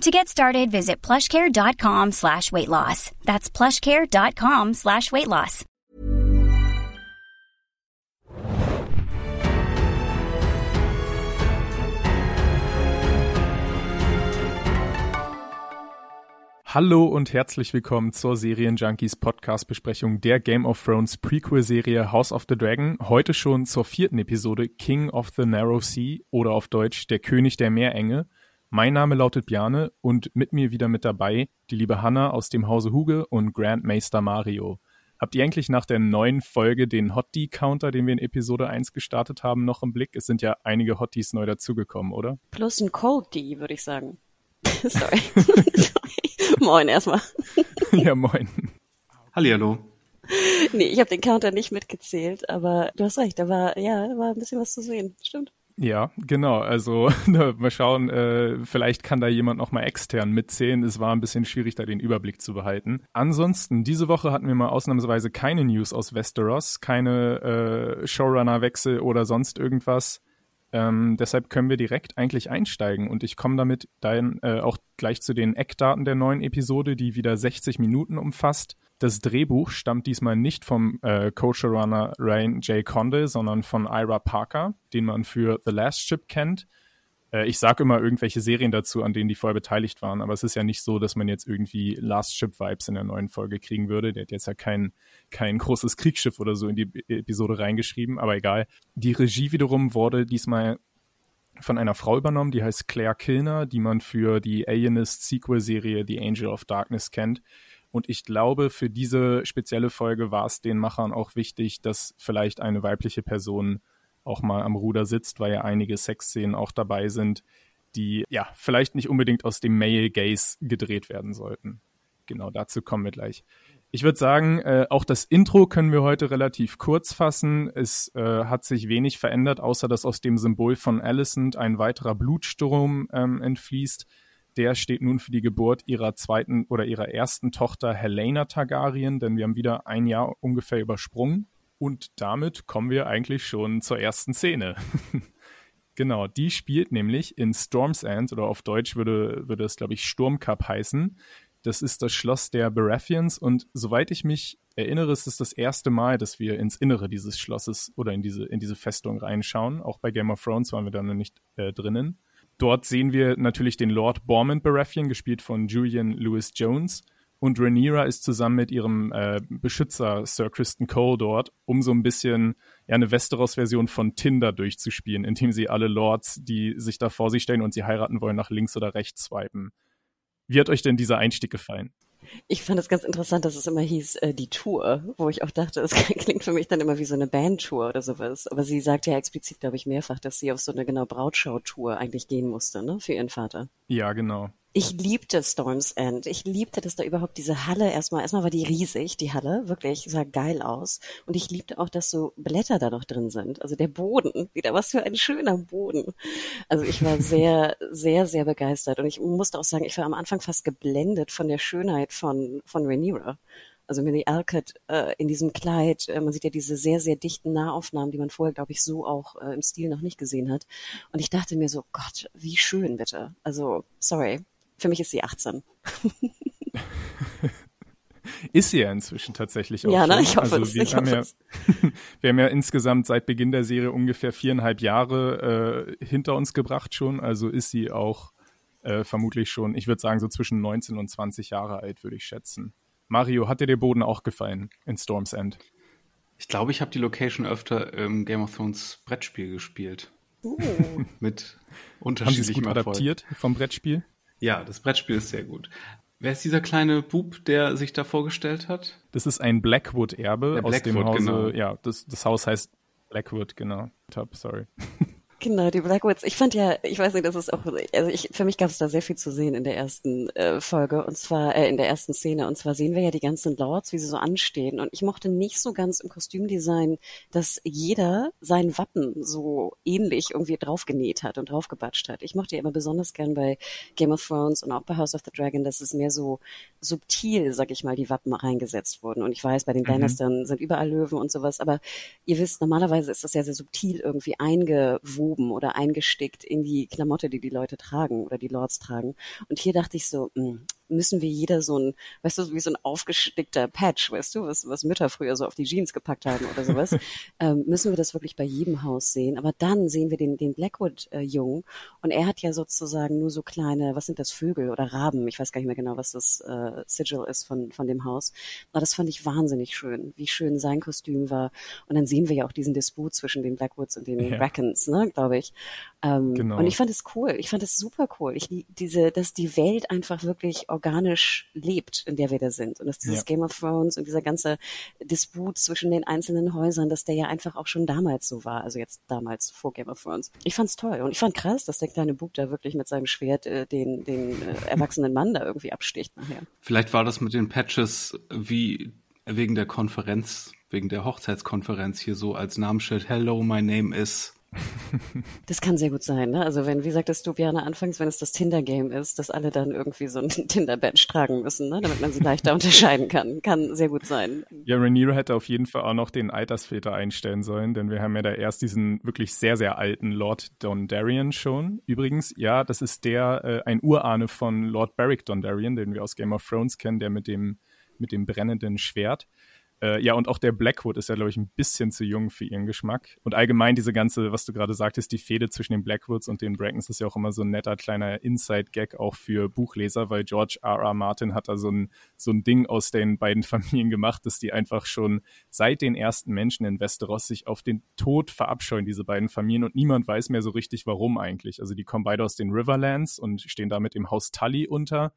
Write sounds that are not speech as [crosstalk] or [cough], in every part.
To get started, visit plushcare.com slash weight loss. That's plushcare.com slash weight loss. Hallo und herzlich willkommen zur Serienjunkies Podcast Besprechung der Game of Thrones Prequel Serie House of the Dragon. Heute schon zur vierten Episode King of the Narrow Sea oder auf Deutsch Der König der Meerenge. Mein Name lautet Bjane und mit mir wieder mit dabei die liebe Hanna aus dem Hause Huge und Grandmaster Mario. Habt ihr eigentlich nach der neuen Folge den Hottie-Counter, den wir in Episode 1 gestartet haben, noch im Blick? Es sind ja einige Hotties neu dazugekommen, oder? Plus ein Cold D, würde ich sagen. [laughs] Sorry. [laughs] Sorry. Moin erstmal. [laughs] ja, moin. Hallihallo. Nee, ich habe den Counter nicht mitgezählt, aber du hast recht, da war, ja, da war ein bisschen was zu sehen. Stimmt. Ja, genau. Also [laughs] mal schauen, äh, vielleicht kann da jemand noch mal extern mitzählen. Es war ein bisschen schwierig, da den Überblick zu behalten. Ansonsten, diese Woche hatten wir mal ausnahmsweise keine News aus Westeros, keine äh, Showrunner-Wechsel oder sonst irgendwas. Ähm, deshalb können wir direkt eigentlich einsteigen und ich komme damit dann äh, auch gleich zu den Eckdaten der neuen Episode, die wieder 60 Minuten umfasst. Das Drehbuch stammt diesmal nicht vom äh, Co-Showrunner Rain J. Condell, sondern von Ira Parker, den man für The Last Ship kennt. Äh, ich sage immer irgendwelche Serien dazu, an denen die vorher beteiligt waren, aber es ist ja nicht so, dass man jetzt irgendwie Last Ship Vibes in der neuen Folge kriegen würde. Der hat jetzt ja kein, kein großes Kriegsschiff oder so in die Episode reingeschrieben, aber egal. Die Regie wiederum wurde diesmal von einer Frau übernommen, die heißt Claire Kilner, die man für die Alienist-Sequel-Serie The Angel of Darkness kennt. Und ich glaube, für diese spezielle Folge war es den Machern auch wichtig, dass vielleicht eine weibliche Person auch mal am Ruder sitzt, weil ja einige Sexszenen auch dabei sind, die ja vielleicht nicht unbedingt aus dem Male Gaze gedreht werden sollten. Genau, dazu kommen wir gleich. Ich würde sagen, äh, auch das Intro können wir heute relativ kurz fassen. Es äh, hat sich wenig verändert, außer dass aus dem Symbol von Alicent ein weiterer Blutsturm ähm, entfließt der steht nun für die Geburt ihrer zweiten oder ihrer ersten Tochter Helena Targaryen, denn wir haben wieder ein Jahr ungefähr übersprungen. Und damit kommen wir eigentlich schon zur ersten Szene. [laughs] genau, die spielt nämlich in Storm's End, oder auf Deutsch würde, würde es, glaube ich, Sturmcup heißen. Das ist das Schloss der Baratheons und soweit ich mich erinnere, ist es das erste Mal, dass wir ins Innere dieses Schlosses oder in diese, in diese Festung reinschauen. Auch bei Game of Thrones waren wir da noch nicht äh, drinnen. Dort sehen wir natürlich den Lord Bormund Baratheon, gespielt von Julian Lewis Jones. Und Rhaenyra ist zusammen mit ihrem äh, Beschützer Sir Kristen Cole dort, um so ein bisschen ja, eine Westeros-Version von Tinder durchzuspielen, indem sie alle Lords, die sich da vor sich stellen und sie heiraten wollen, nach links oder rechts swipen. Wie hat euch denn dieser Einstieg gefallen? Ich fand es ganz interessant, dass es immer hieß, äh, die Tour, wo ich auch dachte, es [laughs] klingt für mich dann immer wie so eine Bandtour oder sowas. Aber sie sagt ja explizit, glaube ich, mehrfach, dass sie auf so eine genau Brautschau-Tour eigentlich gehen musste, ne, für ihren Vater. Ja, genau ich liebte Storm's End. Ich liebte, dass da überhaupt diese Halle erstmal, erstmal war die riesig, die Halle, wirklich, sah geil aus. Und ich liebte auch, dass so Blätter da noch drin sind. Also der Boden, wieder was für ein schöner Boden. Also ich war sehr, [laughs] sehr, sehr begeistert. Und ich musste auch sagen, ich war am Anfang fast geblendet von der Schönheit von, von Rhaenyra. Also Millie Alcott äh, in diesem Kleid, äh, man sieht ja diese sehr, sehr dichten Nahaufnahmen, die man vorher, glaube ich, so auch äh, im Stil noch nicht gesehen hat. Und ich dachte mir so, Gott, wie schön bitte. Also, sorry, für mich ist sie 18. [laughs] ist sie ja inzwischen tatsächlich auch. Ja, ne? ich hoffe also es. Wir, ich haben hoffe ja, es. [laughs] wir haben ja insgesamt seit Beginn der Serie ungefähr viereinhalb Jahre äh, hinter uns gebracht schon. Also ist sie auch äh, vermutlich schon, ich würde sagen, so zwischen 19 und 20 Jahre alt, würde ich schätzen. Mario, hat dir der Boden auch gefallen in Storm's End? Ich glaube, ich habe die Location öfter im Game of Thrones Brettspiel gespielt. Uh. [laughs] Mit Haben sie es unterschiedlichem gut Erfolg. adaptiert vom Brettspiel? Ja, das Brettspiel ist sehr gut. Wer ist dieser kleine Bub, der sich da vorgestellt hat? Das ist ein Blackwood-Erbe Der aus dem Blackwood, Hause, genau. ja, das, das Haus heißt Blackwood, genau. Top, sorry. [laughs] Genau, die Blackwoods. Ich fand ja, ich weiß nicht, das ist auch, also ich, für mich gab es da sehr viel zu sehen in der ersten äh, Folge und zwar äh, in der ersten Szene und zwar sehen wir ja die ganzen Lords, wie sie so anstehen und ich mochte nicht so ganz im Kostümdesign, dass jeder sein Wappen so ähnlich irgendwie draufgenäht hat und draufgebatscht hat. Ich mochte ja immer besonders gern bei Game of Thrones und auch bei House of the Dragon, dass es mehr so subtil, sag ich mal, die Wappen reingesetzt wurden und ich weiß, bei den mhm. Lannistern sind überall Löwen und sowas, aber ihr wisst, normalerweise ist das ja sehr subtil irgendwie eingewoben eingewoben oder eingestickt in die Klamotte, die die Leute tragen oder die Lords tragen. Und hier dachte ich so, mh, hm, müssen wir jeder so ein, weißt du, wie so ein aufgestickter Patch, weißt du, was, was Mütter früher so auf die Jeans gepackt haben oder sowas, [laughs] ähm, müssen wir das wirklich bei jedem Haus sehen. Aber dann sehen wir den, den Blackwood-Jungen äh, und er hat ja sozusagen nur so kleine, was sind das, Vögel oder Raben, ich weiß gar nicht mehr genau, was das äh, Sigil ist von, von dem Haus. Aber das fand ich wahnsinnig schön, wie schön sein Kostüm war. Und dann sehen wir ja auch diesen Disput zwischen den Blackwoods und den ja. Brackens, ne, glaube ich. Ähm, genau. Und ich fand es cool, ich fand es super cool. Ich, diese, dass die Welt einfach wirklich organisch lebt, in der wir da sind. Und dass dieses ja. Game of Thrones und dieser ganze Disput zwischen den einzelnen Häusern, dass der ja einfach auch schon damals so war. Also jetzt damals vor Game of Thrones. Ich fand's toll. Und ich fand krass, dass der kleine Bub da wirklich mit seinem Schwert äh, den, den äh, erwachsenen Mann da irgendwie absticht nachher. Vielleicht war das mit den Patches wie wegen der Konferenz, wegen der Hochzeitskonferenz hier so als Namensschild Hello, my name is das kann sehr gut sein, ne? Also wenn, wie sagtest du, Björn, anfangs, wenn es das Tinder-Game ist, dass alle dann irgendwie so ein [laughs] Tinder-Badge tragen müssen, ne? damit man sie leichter [laughs] unterscheiden kann. Kann sehr gut sein. Ja, Rhaenyra hätte auf jeden Fall auch noch den Altersfilter einstellen sollen, denn wir haben ja da erst diesen wirklich sehr, sehr alten Lord Dondarrion schon. Übrigens, ja, das ist der, äh, ein Urahne von Lord Beric Dondarrion, den wir aus Game of Thrones kennen, der mit dem, mit dem brennenden Schwert. Äh, ja, und auch der Blackwood ist ja, glaube ich, ein bisschen zu jung für ihren Geschmack. Und allgemein diese ganze, was du gerade sagtest, die Fehde zwischen den Blackwoods und den Brackens ist ja auch immer so ein netter kleiner Inside-Gag auch für Buchleser, weil George R. R. Martin hat da so ein, so ein Ding aus den beiden [laughs] Familien gemacht, dass die einfach schon seit den ersten Menschen in Westeros sich auf den Tod verabscheuen, diese beiden Familien. Und niemand weiß mehr so richtig, warum eigentlich. Also die kommen beide aus den Riverlands und stehen da mit dem Haus Tully unter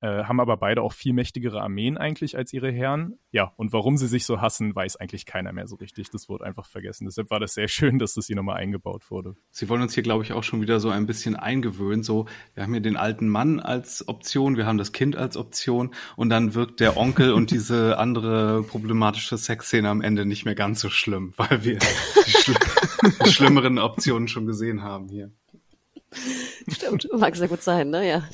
äh, haben aber beide auch viel mächtigere Armeen eigentlich als ihre Herren. Ja, und warum sie sich so hassen, weiß eigentlich keiner mehr so richtig. Das wurde einfach vergessen. Deshalb war das sehr schön, [laughs] dass das hier nochmal eingebaut wurde. Sie wollen uns hier, glaube ich, auch schon wieder so ein bisschen eingewöhnen. So, wir haben hier den alten Mann als Option, wir haben das Kind als Option und dann wirkt der Onkel und diese [laughs] andere problematische Sexszene am Ende nicht mehr ganz so schlimm, [laughs] weil wir die, schl die schlimmeren Optionen schon gesehen haben hier. Stimmt, mag sehr gut sein, ne? Ja,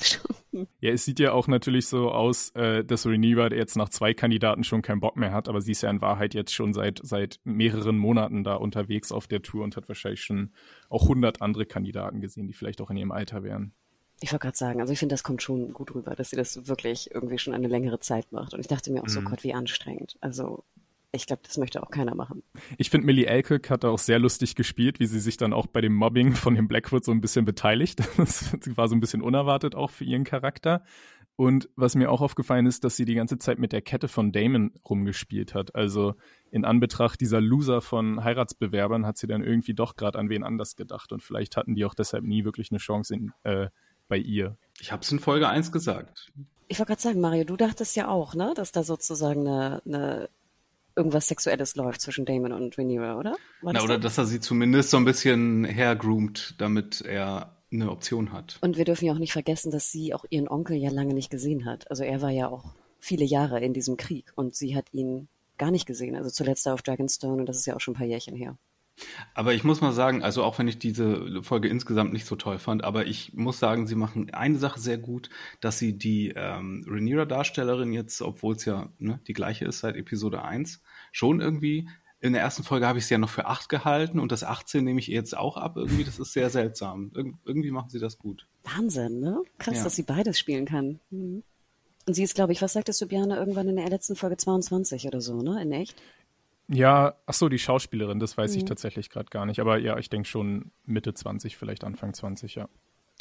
Ja, es sieht ja auch natürlich so aus, äh, dass Reniva jetzt nach zwei Kandidaten schon keinen Bock mehr hat, aber sie ist ja in Wahrheit jetzt schon seit, seit mehreren Monaten da unterwegs auf der Tour und hat wahrscheinlich schon auch hundert andere Kandidaten gesehen, die vielleicht auch in ihrem Alter wären. Ich wollte gerade sagen, also ich finde, das kommt schon gut rüber, dass sie das wirklich irgendwie schon eine längere Zeit macht. Und ich dachte mir auch mhm. so, Gott, wie anstrengend. Also ich glaube, das möchte auch keiner machen. Ich finde, Millie Alcock hat da auch sehr lustig gespielt, wie sie sich dann auch bei dem Mobbing von dem Blackwood so ein bisschen beteiligt. [laughs] Das war so ein bisschen unerwartet auch für ihren Charakter. Und was mir auch aufgefallen ist, dass sie die ganze Zeit mit der Kette von Damon rumgespielt hat. Also in Anbetracht dieser Loser von Heiratsbewerbern hat sie dann irgendwie doch gerade an wen anders gedacht. Und vielleicht hatten die auch deshalb nie wirklich eine Chance in, äh, bei ihr. Ich habe es in Folge 1 gesagt. Ich wollte gerade sagen, Mario, du dachtest ja auch, ne, dass da sozusagen eine, eine irgendwas Sexuelles läuft zwischen Damon und Rhaenyra, oder? War Na, oder dass er sie zumindest so ein bisschen hergroomt, damit er eine Option hat. Und wir dürfen ja auch nicht vergessen, dass sie auch ihren Onkel ja lange nicht gesehen hat. Also er war ja auch viele Jahre in diesem Krieg und sie hat ihn gar nicht gesehen. Also zuletzt auf Dragonstone und das ist ja auch schon ein paar Jährchen her. Aber ich muss mal sagen, also auch wenn ich diese Folge insgesamt nicht so toll fand, aber ich muss sagen, sie machen eine Sache sehr gut, dass sie die ähm, Rhaenyra-Darstellerin jetzt, obwohl es ja ne, die gleiche ist seit Episode 1, schon irgendwie in der ersten Folge habe ich sie ja noch für 8 gehalten und das 18 nehme ich jetzt auch ab. Irgendwie, das ist sehr seltsam. Ir irgendwie machen sie das gut. Wahnsinn, ne? Krass, ja. dass sie beides spielen kann. Mhm. Und sie ist, glaube ich, was sagtest du, Björn, irgendwann in der letzten Folge 22 oder so, ne? In echt? Ja, ach so, die Schauspielerin, das weiß mhm. ich tatsächlich gerade gar nicht. Aber ja, ich denke schon Mitte 20, vielleicht Anfang 20, ja.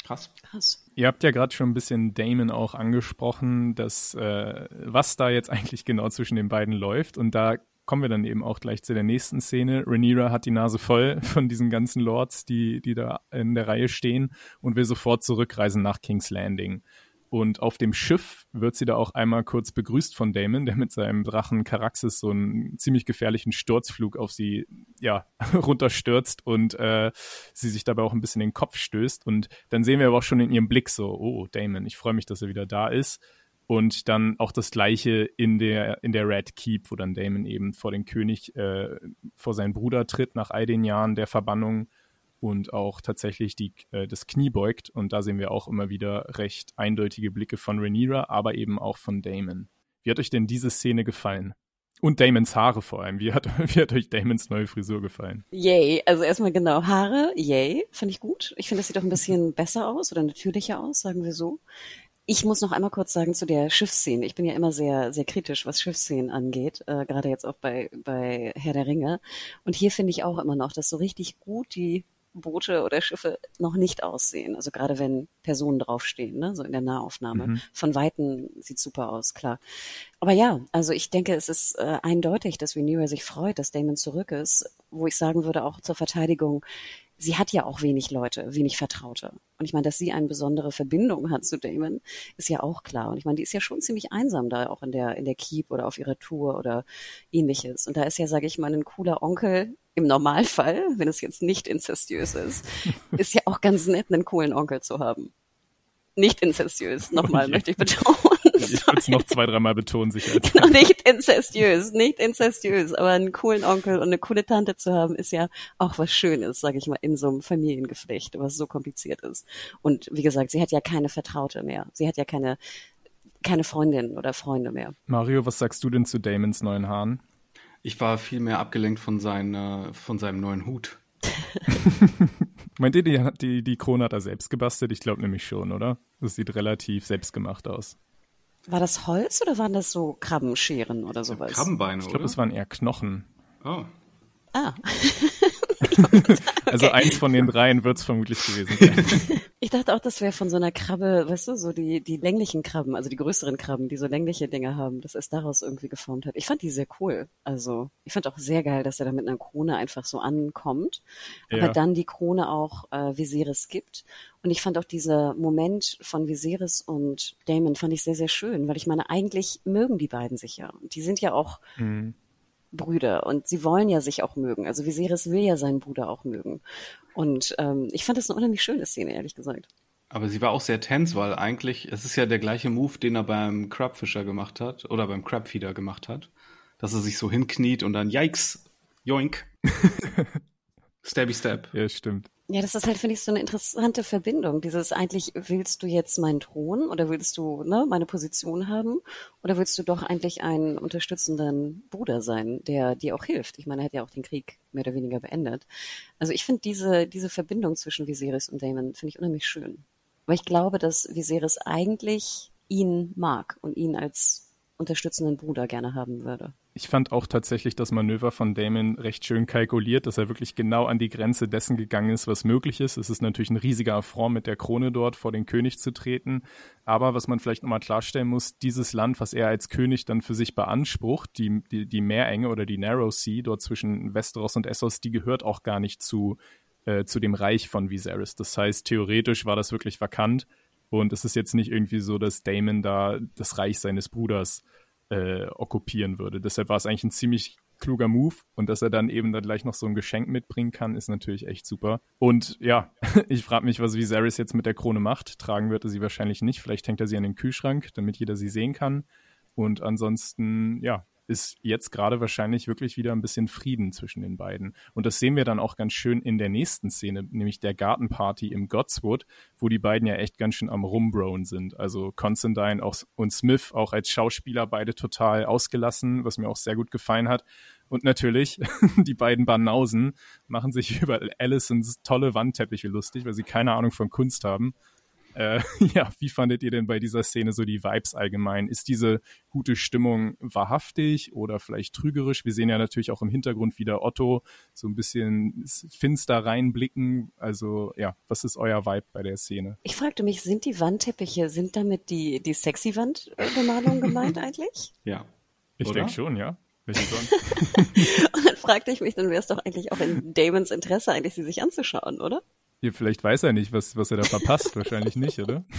Krass. Krass. Ihr habt ja gerade schon ein bisschen Damon auch angesprochen, dass äh, was da jetzt [laughs] eigentlich genau zwischen den beiden läuft. Und da kommen wir dann eben auch gleich zu der nächsten Szene. Rhaenyra hat die Nase voll [laughs] von diesen ganzen Lords, die, die da in der Reihe stehen und will sofort zurückreisen nach King's Landing. Und auf dem Schiff wird sie da auch einmal kurz begrüßt von Damon, der mit seinem Drachen Caraxes so einen ziemlich gefährlichen Sturzflug auf sie ja [laughs] runterstürzt und äh, sie sich dabei auch ein bisschen in den Kopf stößt. Und dann sehen wir aber auch schon in ihrem Blick so, oh Damon, ich freue mich, dass er wieder da ist. Und dann auch das gleiche in der, in der Red Keep, wo dann Damon eben vor den König, äh, vor seinen Bruder tritt nach all den Jahren der Verbannung und auch tatsächlich die, äh, das Knie beugt. Und da sehen wir auch immer wieder recht eindeutige Blicke von Rhaenyra, aber eben auch von Damon. Wie hat euch denn diese Szene gefallen? Und Damons Haare vor allem. Wie hat, [laughs] wie hat euch Damons neue Frisur gefallen? Yay. Also erstmal genau, Haare, yay, finde ich gut. Ich finde, das sieht doch ein bisschen besser aus oder natürlicher aus, sagen wir so. Ich muss noch einmal kurz sagen zu der Schiffsszene. Ich bin ja immer sehr, sehr kritisch, was Schiffsszenen angeht, äh, gerade jetzt auch bei, bei Herr der Ringe. Und hier finde ich auch immer noch, dass so richtig gut die Boote oder Schiffe noch nicht aussehen. Also gerade wenn Personen draufstehen, ne? so in der Nahaufnahme. Mhm. Von Weitem sieht super aus, klar. Aber ja, also ich denke, es ist äh, eindeutig, dass Rhaenyra sich freut, dass Damon zurück ist. Wo ich sagen würde, auch zur Verteidigung, sie hat ja auch wenig Leute, wenig Vertraute. Und ich meine, dass sie eine besondere Verbindung hat zu Damon, ist ja auch klar. Und ich meine, die ist ja schon ziemlich einsam da auch in der, in der Keep oder auf ihrer Tour oder ähnliches. Und da ist ja, sage ich mal, ein cooler Onkel im Normalfall, wenn es jetzt nicht inzestiös ist, ist ja auch ganz nett, einen coolen Onkel zu haben. Nicht inzestiös, nochmal okay. [laughs] möchte ich betonen. Ich würde es noch zwei, dreimal betonen, sicher. [laughs] Genau, nicht inzestiös, nicht inzestiös, aber einen coolen Onkel und eine coole Tante zu haben, ist ja auch was Schönes, sage ich mal, in so einem Familiengeflecht, was so kompliziert ist. Und wie gesagt, sie hat ja keine Vertraute mehr. Sie hat ja keine, keine Freundin oder Freunde mehr. Mario, was sagst du denn zu Damons neuen Haaren? Ich war viel mehr abgelenkt von, seiner, von seinem neuen Hut. [laughs] Meint ihr, die, die, die Krone hat er selbst gebastelt? Ich glaube nämlich schon, oder? Das sieht relativ selbstgemacht aus. War das Holz oder waren das so Krabbenscheren oder sowas? Krabbenbeine, Ich glaube, es waren eher Knochen. Oh. Ah. [laughs] [laughs] also eins von den dreien wird es vermutlich gewesen sein. [laughs] Ich dachte auch, das wäre von so einer Krabbe, weißt du, so die, die länglichen Krabben, also die größeren Krabben, die so längliche Dinge haben, dass es daraus irgendwie geformt hat. Ich fand die sehr cool. Also ich fand auch sehr geil, dass er da mit einer Krone einfach so ankommt, aber ja. dann die Krone auch äh, Viserys gibt. Und ich fand auch dieser Moment von Viserys und Damon fand ich sehr, sehr schön, weil ich meine, eigentlich mögen die beiden sich ja. Die sind ja auch mhm. Brüder und sie wollen ja sich auch mögen. Also Viserys will ja seinen Bruder auch mögen. Und ähm, ich fand das eine unheimlich schöne Szene, ehrlich gesagt. Aber sie war auch sehr tense, weil eigentlich, es ist ja der gleiche Move, den er beim Crabfisher gemacht hat oder beim Crabfeeder gemacht hat, dass er sich so hinkniet und dann Yikes, Yoink. [laughs] Stabby Stab. Ja, stimmt. Ja, das ist halt, finde ich, so eine interessante Verbindung. Dieses eigentlich, willst du jetzt meinen Thron oder willst du ne, meine Position haben oder willst du doch eigentlich einen unterstützenden Bruder sein, der dir auch hilft? Ich meine, er hat ja auch den Krieg mehr oder weniger beendet. Also ich finde diese, diese Verbindung zwischen Viserys und Damon, finde ich unheimlich schön. Weil ich glaube, dass Viserys eigentlich ihn mag und ihn als unterstützenden Bruder gerne haben würde. Ich fand auch tatsächlich das Manöver von Damon recht schön kalkuliert, dass er wirklich genau an die Grenze dessen gegangen ist, was möglich ist. Es ist natürlich ein riesiger Affront, mit der Krone dort vor den König zu treten. Aber was man vielleicht nochmal klarstellen muss, dieses Land, was er als König dann für sich beansprucht, die, die, die Meerenge oder die Narrow Sea dort zwischen Westeros und Essos, die gehört auch gar nicht zu, äh, zu dem Reich von Viserys. Das heißt, theoretisch war das wirklich vakant. Und es ist jetzt nicht irgendwie so, dass Damon da das Reich seines Bruders äh, okkupieren würde. Deshalb war es eigentlich ein ziemlich kluger Move und dass er dann eben dann gleich noch so ein Geschenk mitbringen kann, ist natürlich echt super. Und ja, [laughs] ich frage mich, was Viserys jetzt mit der Krone macht. Tragen wird er sie wahrscheinlich nicht. Vielleicht hängt er sie an den Kühlschrank, damit jeder sie sehen kann. Und ansonsten, ja, ist jetzt gerade wahrscheinlich wirklich wieder ein bisschen Frieden zwischen den beiden. Und das sehen wir dann auch ganz schön in der nächsten Szene, nämlich der Gartenparty im Godswood, wo die beiden ja echt ganz schön am Rumbrown sind. Also Constantine auch, und Smith auch als Schauspieler beide total ausgelassen, was mir auch sehr gut gefallen hat. Und natürlich, [laughs] die beiden Banausen machen sich [laughs] über Allisons tolle Wandteppiche lustig, weil sie keine Ahnung von Kunst haben. Äh, [laughs] ja, wie fandet ihr denn bei dieser Szene so die Vibes allgemein? Ist diese gute Stimmung wahrhaftig oder vielleicht trügerisch? Wir sehen ja natürlich auch im Hintergrund wieder Otto so ein bisschen finster reinblicken. Also ja, was ist euer Vibe bei der Szene? Ich fragte mich, sind die Wandteppiche, sind damit die, die sexy Wandbemalung gemeint [laughs] eigentlich? Ja. Ich denke schon, ja. [laughs] Und dann fragte ich mich, dann wäre es doch eigentlich auch in Damons Interesse, eigentlich sie sich anzuschauen, oder? Ja, vielleicht weiß er nicht, was, was er da verpasst. Wahrscheinlich nicht, oder? [laughs]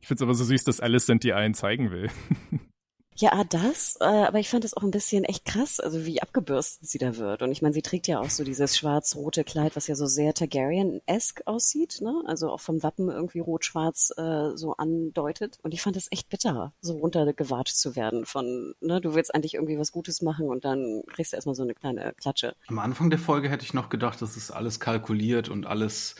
Ich finde es aber so süß, dass alles sind, die einen zeigen will. [laughs] Ja, ah, das, äh, aber ich fand es auch ein bisschen echt krass, also wie abgebürstet sie da wird. Und ich meine, sie trägt ja auch so dieses schwarz-rote Kleid, was ja so sehr Targaryen-esque aussieht, ne? Also auch vom Wappen irgendwie rot-schwarz äh, so andeutet. Und ich fand es echt bitter, so runtergewatscht zu werden von, ne, du willst eigentlich irgendwie was Gutes machen und dann kriegst du erstmal so eine kleine Klatsche. Am Anfang der Folge hätte ich noch gedacht, das ist alles kalkuliert und alles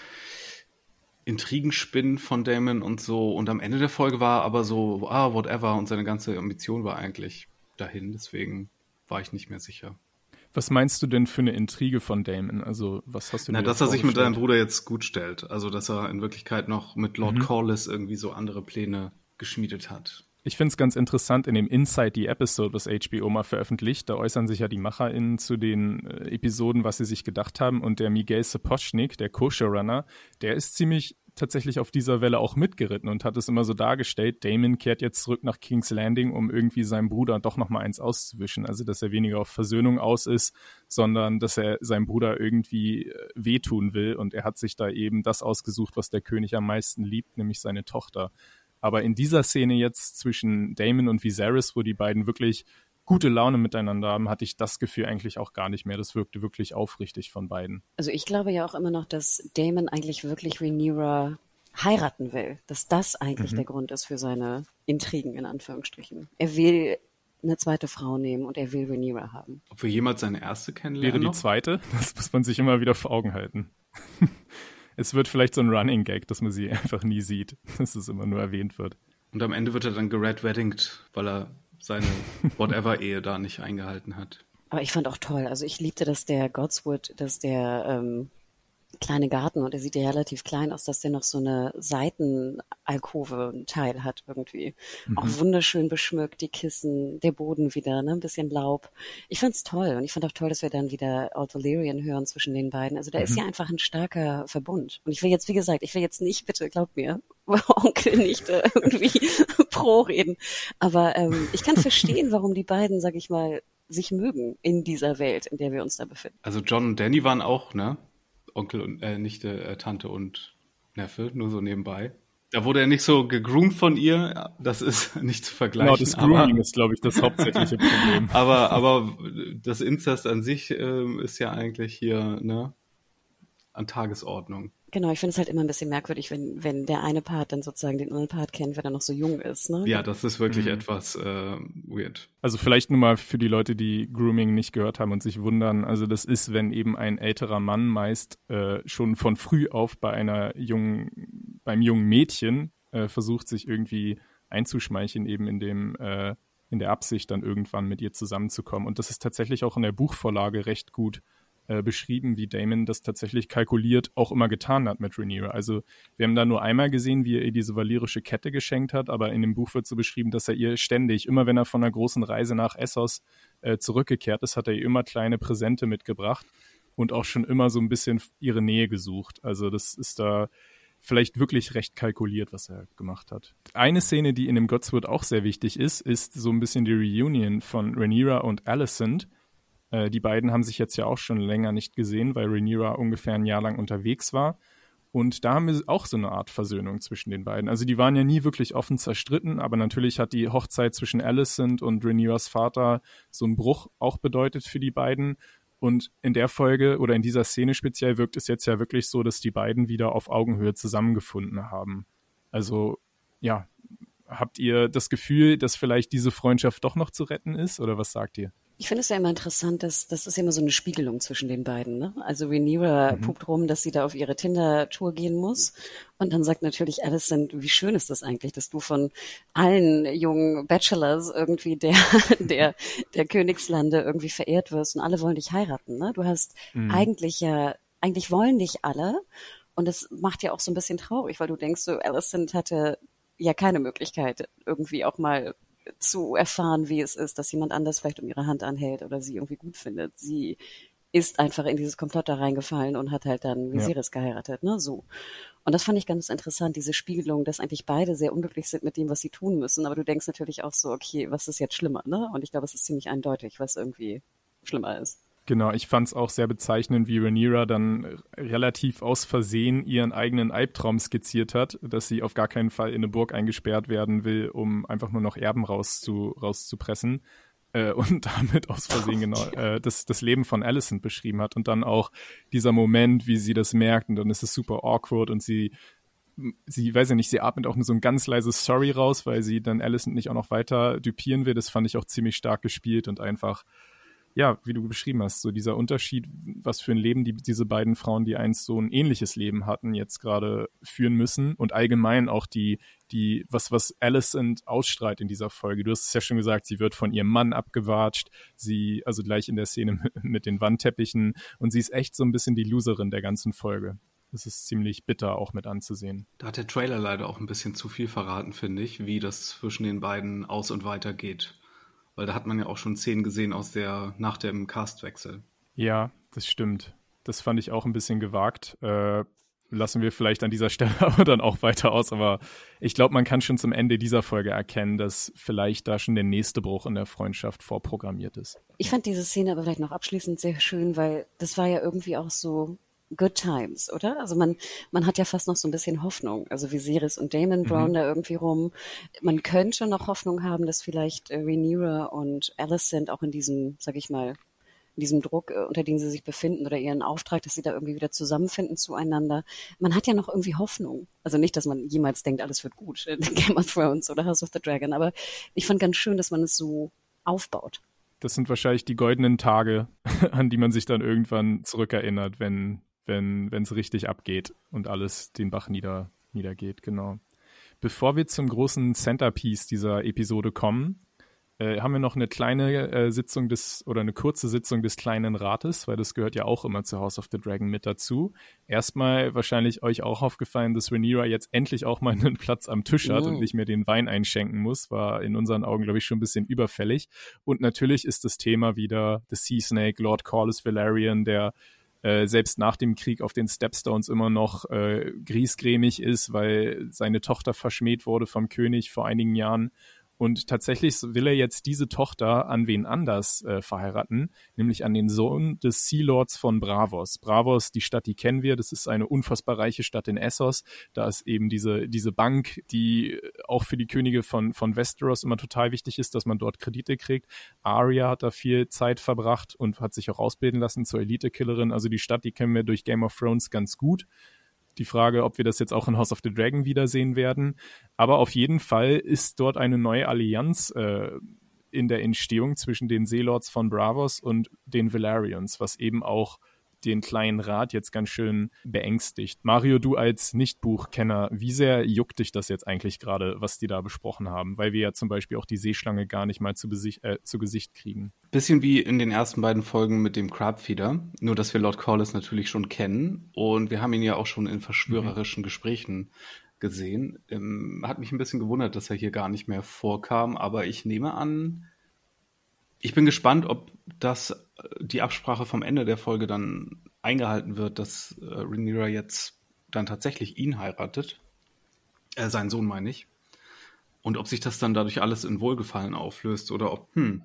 Intrigenspinnen von Damon und so. Und am Ende der Folge war aber so, ah, whatever. Und seine ganze Ambition war eigentlich dahin. Deswegen war ich nicht mehr sicher. Was meinst du denn für eine Intrige von Damon? Also, was hast du Na, dass er sich mit seinem Bruder jetzt gut stellt. Also, dass er in Wirklichkeit noch mit Lord mhm. Corliss irgendwie so andere Pläne geschmiedet hat. Ich finde es ganz interessant, in dem Inside the Episode, was HBO mal veröffentlicht, da äußern sich ja die MacherInnen zu den äh, Episoden, was sie sich gedacht haben. Und der Miguel Sapochnik, der Co-Showrunner, der ist ziemlich tatsächlich auf dieser Welle auch mitgeritten und hat es immer so dargestellt, Damon kehrt jetzt zurück nach King's Landing, um irgendwie seinem Bruder doch noch mal eins auszuwischen. Also, dass er weniger auf Versöhnung aus ist, sondern dass er seinem Bruder irgendwie äh, wehtun will. Und er hat sich da eben das ausgesucht, was der König am meisten liebt, nämlich seine Tochter. Aber in dieser Szene jetzt zwischen Damon und Viserys, wo die beiden wirklich gute Laune miteinander haben, hatte ich das Gefühl eigentlich auch gar nicht mehr. Das wirkte wirklich aufrichtig von beiden. Also ich glaube ja auch immer noch, dass Damon eigentlich wirklich Rhaenyra heiraten will. Dass das eigentlich mhm. der Grund ist für seine Intrigen, in Anführungsstrichen. Er will eine zweite Frau nehmen und er will Rhaenyra haben. Ob wir jemals seine erste kennenlernen? Wäre die zweite? Das muss man sich immer wieder vor Augen halten. [laughs] es wird vielleicht so ein Running Gag, dass man sie [laughs] einfach nie sieht, dass es immer nur erwähnt wird. Und am Ende wird er dann gered weddinged, weil er seine [laughs] Whatever-Ehe da nicht eingehalten hat. Aber ich fand auch toll, also ich liebte, dass der Godswood, dass der ähm, kleine Garten und er sieht ja relativ klein aus, dass der noch so eine Seitenalkove Teil hat irgendwie. Mhm. Auch wunderschön beschmückt, die Kissen, der Boden wieder, ne, ein bisschen Laub. Ich fand's toll und ich fand auch toll, dass wir dann wieder Old hören zwischen den beiden. Also da mhm. ist ja einfach ein starker Verbund. Und ich will jetzt, wie gesagt, ich will jetzt nicht, bitte, glaub mir, [laughs] Onkel nicht äh, irgendwie [laughs] pro reden. Aber ähm, ich kann verstehen, warum die beiden, sag ich mal, sich mögen in dieser Welt, in der wir uns da befinden. Also John und Danny waren auch, ne? Onkel und äh, Nichte, äh, Tante und Neffe, nur so nebenbei. Da wurde er nicht so gegroomt von ihr, das ist [laughs] nicht zu vergleichen. Genau, das Grooming aber, ist, glaube ich, das hauptsächliche Problem. [laughs] aber, aber das Inzest an sich äh, ist ja eigentlich hier ne, an Tagesordnung. Genau, ich finde es halt immer ein bisschen merkwürdig, wenn, wenn der eine Part dann sozusagen den anderen Part kennt, wenn er noch so jung ist. Ne? Ja, das ist wirklich mhm. etwas äh, weird. Also vielleicht nur mal für die Leute, die Grooming nicht gehört haben und sich wundern. Also das ist, wenn eben ein älterer Mann meist äh, schon von früh auf bei einer jungen, beim jungen Mädchen äh, versucht, sich irgendwie einzuschmeicheln, eben in dem äh, in der Absicht, dann irgendwann mit ihr zusammenzukommen. Und das ist tatsächlich auch in der Buchvorlage recht gut äh, beschrieben, wie Damon das tatsächlich kalkuliert auch immer getan hat mit Rhaenyra. Also wir haben da nur einmal gesehen, wie er ihr diese valyrische Kette geschenkt hat, aber in dem Buch wird so beschrieben, dass er ihr ständig, immer wenn er von einer großen Reise nach Essos äh, zurückgekehrt ist, hat er ihr immer kleine Präsente mitgebracht und auch schon immer so ein bisschen ihre Nähe gesucht. Also das ist da vielleicht wirklich recht kalkuliert, was er gemacht hat. Eine Szene, die in dem Godswood auch sehr wichtig ist, ist so ein bisschen die Reunion von Rhaenyra und Alicent. Äh, die beiden haben sich jetzt ja auch schon länger nicht gesehen, weil Rhaenyra ungefähr ein Jahr lang unterwegs war. Und da haben wir auch so eine Art Versöhnung zwischen den beiden. Also die waren ja nie wirklich offen zerstritten, aber natürlich hat die Hochzeit zwischen Alicent und Rhaenyras Vater so einen Bruch auch bedeutet für die beiden. Und in der Folge oder in dieser Szene speziell wirkt es jetzt ja wirklich so, dass die beiden wieder auf Augenhöhe zusammengefunden haben. Also ja, habt ihr das Gefühl, dass vielleicht diese Freundschaft doch noch zu retten ist oder was sagt ihr? Ich finde es ja immer interessant, dass das ist ja immer so eine Spiegelung zwischen den beiden. Ne? Also Rhaenyra mhm. pupt rum, dass sie da auf ihre Tinder-Tour gehen muss. Und dann sagt natürlich Alison, wie schön ist das eigentlich, dass du von allen jungen Bachelors irgendwie der, [laughs] der, der Königslande irgendwie verehrt wirst und alle wollen dich heiraten. Ne? Du hast mhm. eigentlich ja, eigentlich wollen dich alle. Und das macht ja auch so ein bisschen traurig, weil du denkst, so Alison hatte ja keine Möglichkeit, irgendwie auch mal zu erfahren, wie es ist, dass jemand anders vielleicht um ihre Hand anhält oder sie irgendwie gut findet. Sie ist einfach in dieses Komplott da reingefallen und hat halt dann Viserys ja. geheiratet, ne, so. Und das fand ich ganz interessant, diese Spiegelung, dass eigentlich beide sehr unglücklich sind mit dem, was sie tun müssen. Aber du denkst natürlich auch so, okay, was ist jetzt schlimmer, ne? Und ich glaube, es ist ziemlich eindeutig, was irgendwie schlimmer ist. Genau, ich fand es auch sehr bezeichnend, wie Rhaenyra dann relativ aus Versehen ihren eigenen Albtraum skizziert hat, dass sie auf gar keinen Fall in eine Burg eingesperrt werden will, um einfach nur noch Erben rauszu, rauszupressen äh, [laughs] und damit aus Versehen genau äh, das, das Leben von Alicent beschrieben hat und dann auch dieser Moment, wie sie das merkt und dann ist es super awkward und sie sie, weiß ja nicht, sie atmet auch nur so ein ganz leises Sorry raus, weil sie dann Alicent nicht auch noch weiter dupieren will. Das fand ich auch ziemlich stark gespielt und einfach ja, wie du beschrieben hast, so dieser Unterschied, was für ein Leben die, diese beiden Frauen, die einst so ein ähnliches Leben hatten, jetzt gerade führen müssen und allgemein auch die, die, was, was Alicent ausstrahlt in dieser Folge. Du hast es ja schon gesagt, sie wird von ihrem Mann abgewatscht, sie, also gleich in der Szene [laughs] mit den Wandteppichen und sie ist echt so ein bisschen die Loserin der ganzen Folge. Das ist ziemlich bitter auch mit anzusehen. Da hat der Trailer leider auch ein bisschen zu viel verraten, finde ich, wie das zwischen den beiden aus und weiter geht. Weil da hat man ja auch schon Szenen gesehen aus der, nach dem Castwechsel. Ja, das stimmt. Das fand ich auch ein bisschen gewagt. Äh, lassen wir vielleicht an dieser [laughs] Stelle aber dann auch weiter aus. Aber ich glaube, man kann schon zum Ende dieser Folge erkennen, dass vielleicht da schon der nächste Bruch in der Freundschaft vorprogrammiert ist. Ich fand diese Szene aber vielleicht noch abschließend sehr schön, weil das war ja irgendwie auch so Good Times, oder? Also man, man hat ja fast noch so ein bisschen Hoffnung. Also Viserys und Damon Brown mhm. da irgendwie rum. Man könnte noch Hoffnung haben, dass vielleicht äh, Rhaenyra und Alicent auch in diesem, sag ich mal, in diesem Druck, äh, unter dem sie sich befinden oder ihren Auftrag, dass sie da irgendwie wieder zusammenfinden zueinander. Man hat ja noch irgendwie Hoffnung. Also nicht, dass man jemals denkt, alles wird gut in [laughs] Game of Thrones oder House of the Dragon, aber ich fand ganz schön, dass man es so aufbaut. Das sind wahrscheinlich die goldenen Tage, [laughs] an die man sich dann irgendwann zurückerinnert, wenn wenn es richtig abgeht und alles den Bach nieder, niedergeht, genau. Bevor wir zum großen Centerpiece dieser Episode kommen, äh, haben wir noch eine kleine äh, Sitzung des oder eine kurze Sitzung des kleinen Rates, weil das gehört ja auch immer zu House of the Dragon mit dazu. Erstmal wahrscheinlich euch auch aufgefallen, dass Rhaenyra jetzt endlich auch mal einen Platz am Tisch hat oh. und nicht mehr den Wein einschenken muss, war in unseren Augen, glaube ich, schon ein bisschen überfällig. Und natürlich ist das Thema wieder The Sea Snake, Lord Corlys Valerian, der äh, selbst nach dem Krieg auf den Stepstones immer noch äh, griesgrämig ist, weil seine Tochter verschmäht wurde vom König vor einigen Jahren und tatsächlich will er jetzt diese Tochter an wen anders äh, verheiraten, nämlich an den Sohn des Sea Lords von Bravos. Bravos, die Stadt, die kennen wir, das ist eine unfassbar reiche Stadt in Essos. Da ist eben diese, diese Bank, die auch für die Könige von, von Westeros immer total wichtig ist, dass man dort Kredite kriegt. Arya hat da viel Zeit verbracht und hat sich auch ausbilden lassen zur Elite-Killerin. Also die Stadt, die kennen wir durch Game of Thrones ganz gut die Frage, ob wir das jetzt auch in House of the Dragon wiedersehen werden. Aber auf jeden Fall ist dort eine neue Allianz äh, in der Entstehung zwischen den Seelords von Bravos und den Valerians, was eben auch den kleinen Rat jetzt ganz schön beängstigt. Mario, du als Nichtbuchkenner, wie sehr juckt dich das jetzt eigentlich gerade, was die da besprochen haben? Weil wir ja zum Beispiel auch die Seeschlange gar nicht mal zu, äh, zu Gesicht kriegen. Bisschen wie in den ersten beiden Folgen mit dem Crabfeeder, nur dass wir Lord Corliss natürlich schon kennen und wir haben ihn ja auch schon in verschwörerischen mhm. Gesprächen gesehen. Ähm, hat mich ein bisschen gewundert, dass er hier gar nicht mehr vorkam, aber ich nehme an, ich bin gespannt, ob das äh, die Absprache vom Ende der Folge dann eingehalten wird, dass äh, Rhaenyra jetzt dann tatsächlich ihn heiratet. Äh, seinen Sohn meine ich. Und ob sich das dann dadurch alles in Wohlgefallen auflöst oder ob, hm,